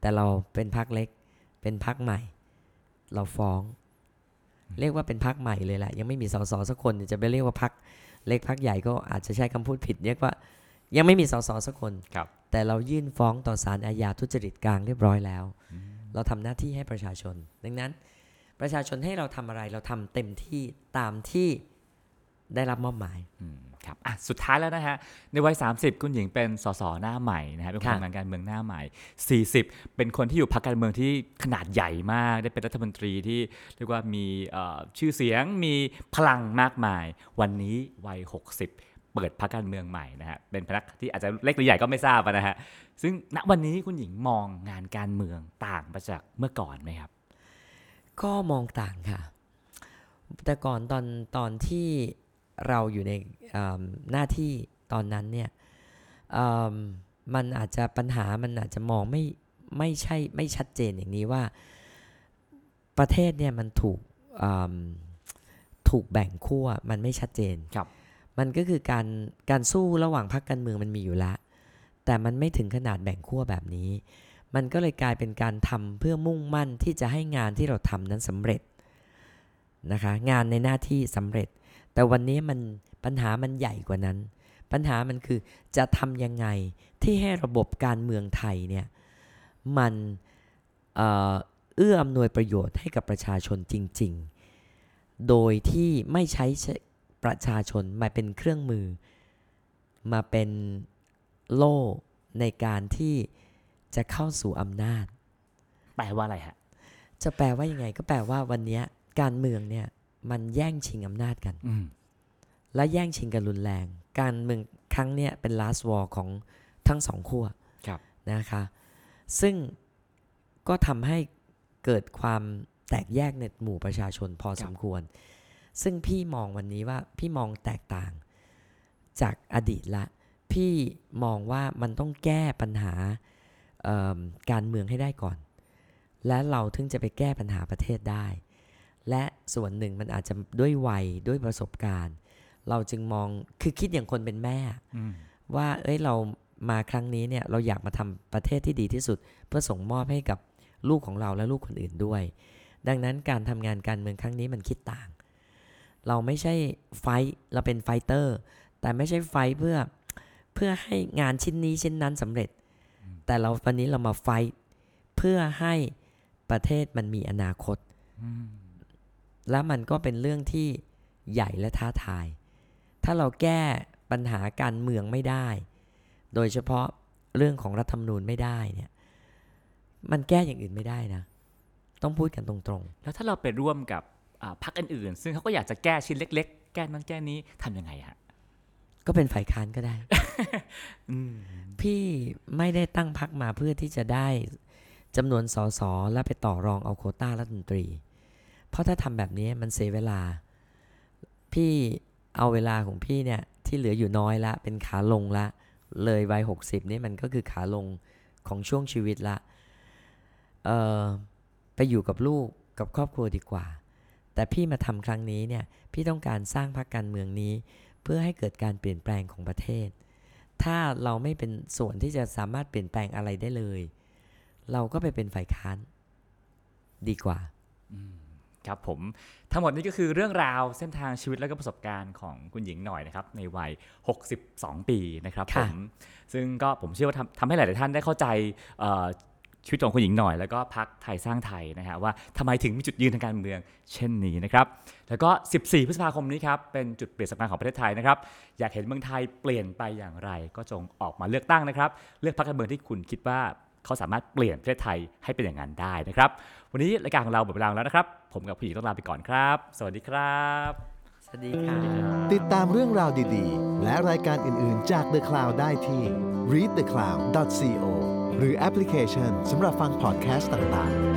แต่เราเป็นพักเล็ก เป็นพักใหม่ เราฟ้อง เรียกว่าเป็นพักใหม่เลยแหละยังไม่มีสสสักคนจะไปเรียกว่าพัก เล็กพักใหญ่ก็อาจจะใช้คำพูดผิดเรียกว่า ยังไม่มีสสสักคนครับแต่เรายื่นฟ้องต่อศาลอาญาทุจริตกลางเรียบร้อยแล้ว เราทำหน้าที่ให้ประชาชน ดังนั้นประชาชนให้เราทำอะไรเราทำเต็มที่ตามที่ ได้รับมอบหมายอืมครับอะสุดท้ายแล้วนะฮะ ในวัย 30 คุณหญิงเป็นสสหน้าใหม่นะฮะเป็นคนค่ะทำงานการเมืองหน้าใหม่ 40 เป็นคนที่อยู่พรรคการเมืองที่ขนาดใหญ่มาก ได้เป็นรัฐมนตรีที่เรียกว่ามีเอ่อชื่อเสียงมีพลังมากมาย วันนี้วัย 60 เปิดพรรคการเมืองใหม่นะฮะเป็นพรรคที่อาจจะเล็กหรือใหญ่ก็ไม่ทราบนะฮะซึ่งณวันนี้คุณหญิงมองงานการเมืองต่างไปจากเมื่อก่อนไหมครับ ก็มองต่างค่ะ แต่ก่อนตอนตอนที่ เราอยู่ในเอิ่มหน้าที่ตอนนั้นเนี่ยเอิ่มมันอาจจะปัญหามันอาจจะมองไม่ไม่ใช่ไม่ชัดเจนอย่างนี้ว่าประเทศเนี่ยมันถูกเอิ่มถูกแบ่งขั้วมันไม่ชัดเจนครับมันก็คือการการสู้ระหว่างพรรคการเมืองมันมีอยู่แล้วแต่มันไม่ถึงขนาดแบ่งขั้วแบบนี้ มันก็เลยกลายเป็นการทำเพื่อมุ่งมั่นที่จะให้งานที่เราทำนั้นสำเร็จนะคะงานในหน้าที่สำเร็จ แต่วันนี้มันปัญหามันใหญ่กว่านั้น ปัญหามันคือจะทำยังไงที่ให้ระบบการเมืองไทยเนี่ยมันเอ่อเอื้ออำนวยประโยชน์ให้กับประชาชนจริง ๆ โดยที่ไม่ใช้ประชาชนมาเป็นเครื่องมือ มาเป็นโล่ในการที่จะเข้าสู่อำนาจ แปลว่าอะไรฮะ จะแปลว่ายังไงก็แปลว่าวันเนี้ยการเมืองเนี่ย มันแย่งชิงอำนาจกันอืมและแย่งชิงกันรุนแรง การเมืองครั้งเนี้ยเป็น last war ของทั้งสองขั้วครับนะคะ ซึ่งก็ทำให้เกิดความแตกแยกในหมู่ประชาชนพอสมควร ซึ่งพี่มองวันนี้ว่าพี่มองแตกต่างจากอดีตละ พี่มองว่ามันต้องแก้ปัญหาเอิ่มการเมืองให้ได้ก่อน และเราถึงจะไปแก้ปัญหาประเทศได้ และส่วนหนึ่งมันอาจจะด้วยวัยด้วยประสบการณ์ เราจึงมองคือคิดอย่างคนเป็นแม่อืมว่าเอ้ยเรามาครั้งนี้เนี่ยเราอยากมาทำประเทศที่ดีที่สุด เพื่อส่งมอบให้กับลูกของเราและลูกคนอื่นด้วย ดังนั้นการทำงานการเมืองครั้งนี้มันคิดต่าง เราไม่ใช่ fight เราเป็น fighter แต่ไม่ใช่ fight เพื่อเพื่อให้งานชิ้นนี้ชิ้นนั้นสำเร็จ แต่เราวันนี้เรามา fightเพื่อให้ประเทศมันมีอนาคตอืม แล้วมันก็เป็นเรื่องที่ใหญ่และท้าทาย ถ้าเราแก้ปัญหาการเมืองไม่ได้ โดยเฉพาะเรื่องของรัฐธรรมนูญไม่ได้เนี่ย มันแก้อย่างอื่นไม่ได้นะ ต้องพูดกันตรงแล้วถ้าเราไปร่วมกับอ่าพรรคอื่นๆ ซึ่งเขาก็อยากจะแก้ชิ้นเล็ก ๆ แก้นั้นแก้นี้ทำยังไงฮะๆก็เป็นฝ่ายค้านก็ได้อืมพี่ไม่ได้ตั้งพักมาเพื่อที่จะได้จำนวนสสและไปต่อรองเอาโควต้ารัฐมนตรีเพ ราะถ้าทำแบบนี้มันเสียเวลา พี่เอาเวลาของพี่เนี่ยที่เหลืออยู่น้อยละ เป็นขาลงละ เลยวัยหกสิบนี่มันก็คือขาลงของช่วงชีวิตละเออไปอยู่กับลูกกับครอบครัวดีกว่า แต่พี่มาทำครั้งนี้เนี่ยพี่ต้องการสร้างพรรคการเมืองนี้ เพื่อให้เกิดการเปลี่ยนแปลงของประเทศ ถ้าเราไม่เป็นส่วนที่จะสามารถเปลี่ยนแปลงอะไรได้เลย เราก็ไปเป็นฝ่ายค้าน ดีกว่า ครับผมทั้งหมดนี้ก็คือเรื่องราวเส้นทางชีวิตและก็ประสบการณ์ของคุณหญิงหน่อยนะครับในวัย 62 ปีนะครับผค่ะมซึ่งก็ผมเชื่อว่าทำทำให้หลาย ๆ ท่านได้เข้าใจเอ่อชีวิตของคุณหญิงหน่อยแล้วก็พักไทยสร้างไทยนะฮะว่าทำไมถึงมีจุดยืนทางการเมืองเช่นนี้นะครับแล้วก็ 14 พฤษภาคมนี้ครับเป็นจุดเปลี่ยนสำคัญของประเทศไทยนะครับอยากเห็นเมืองไทยเปลี่ยนไปอย่างไร ก็จงออกมาเลือกตั้งนะครับ เลือกพรรคการเมืองที่คุณคิดว่าเขาสามารถเปลี่ยนประเทศไทยให้เป็นอย่างนั้นได้นะครับ วันนี้รายการของเราหมดเวลาแล้วนะครับ ผมกับผู้หญิงต้องลาไปก่อนครับ สวัสดีครับ สวัสดีค่ะติดตามเรื่องราวดีๆ และรายการอื่นๆจาก The Cloud ได้ที่ readthecloud.co หรือแอปพลิเคชันสำหรับฟังพอดแคสต์ต่างๆ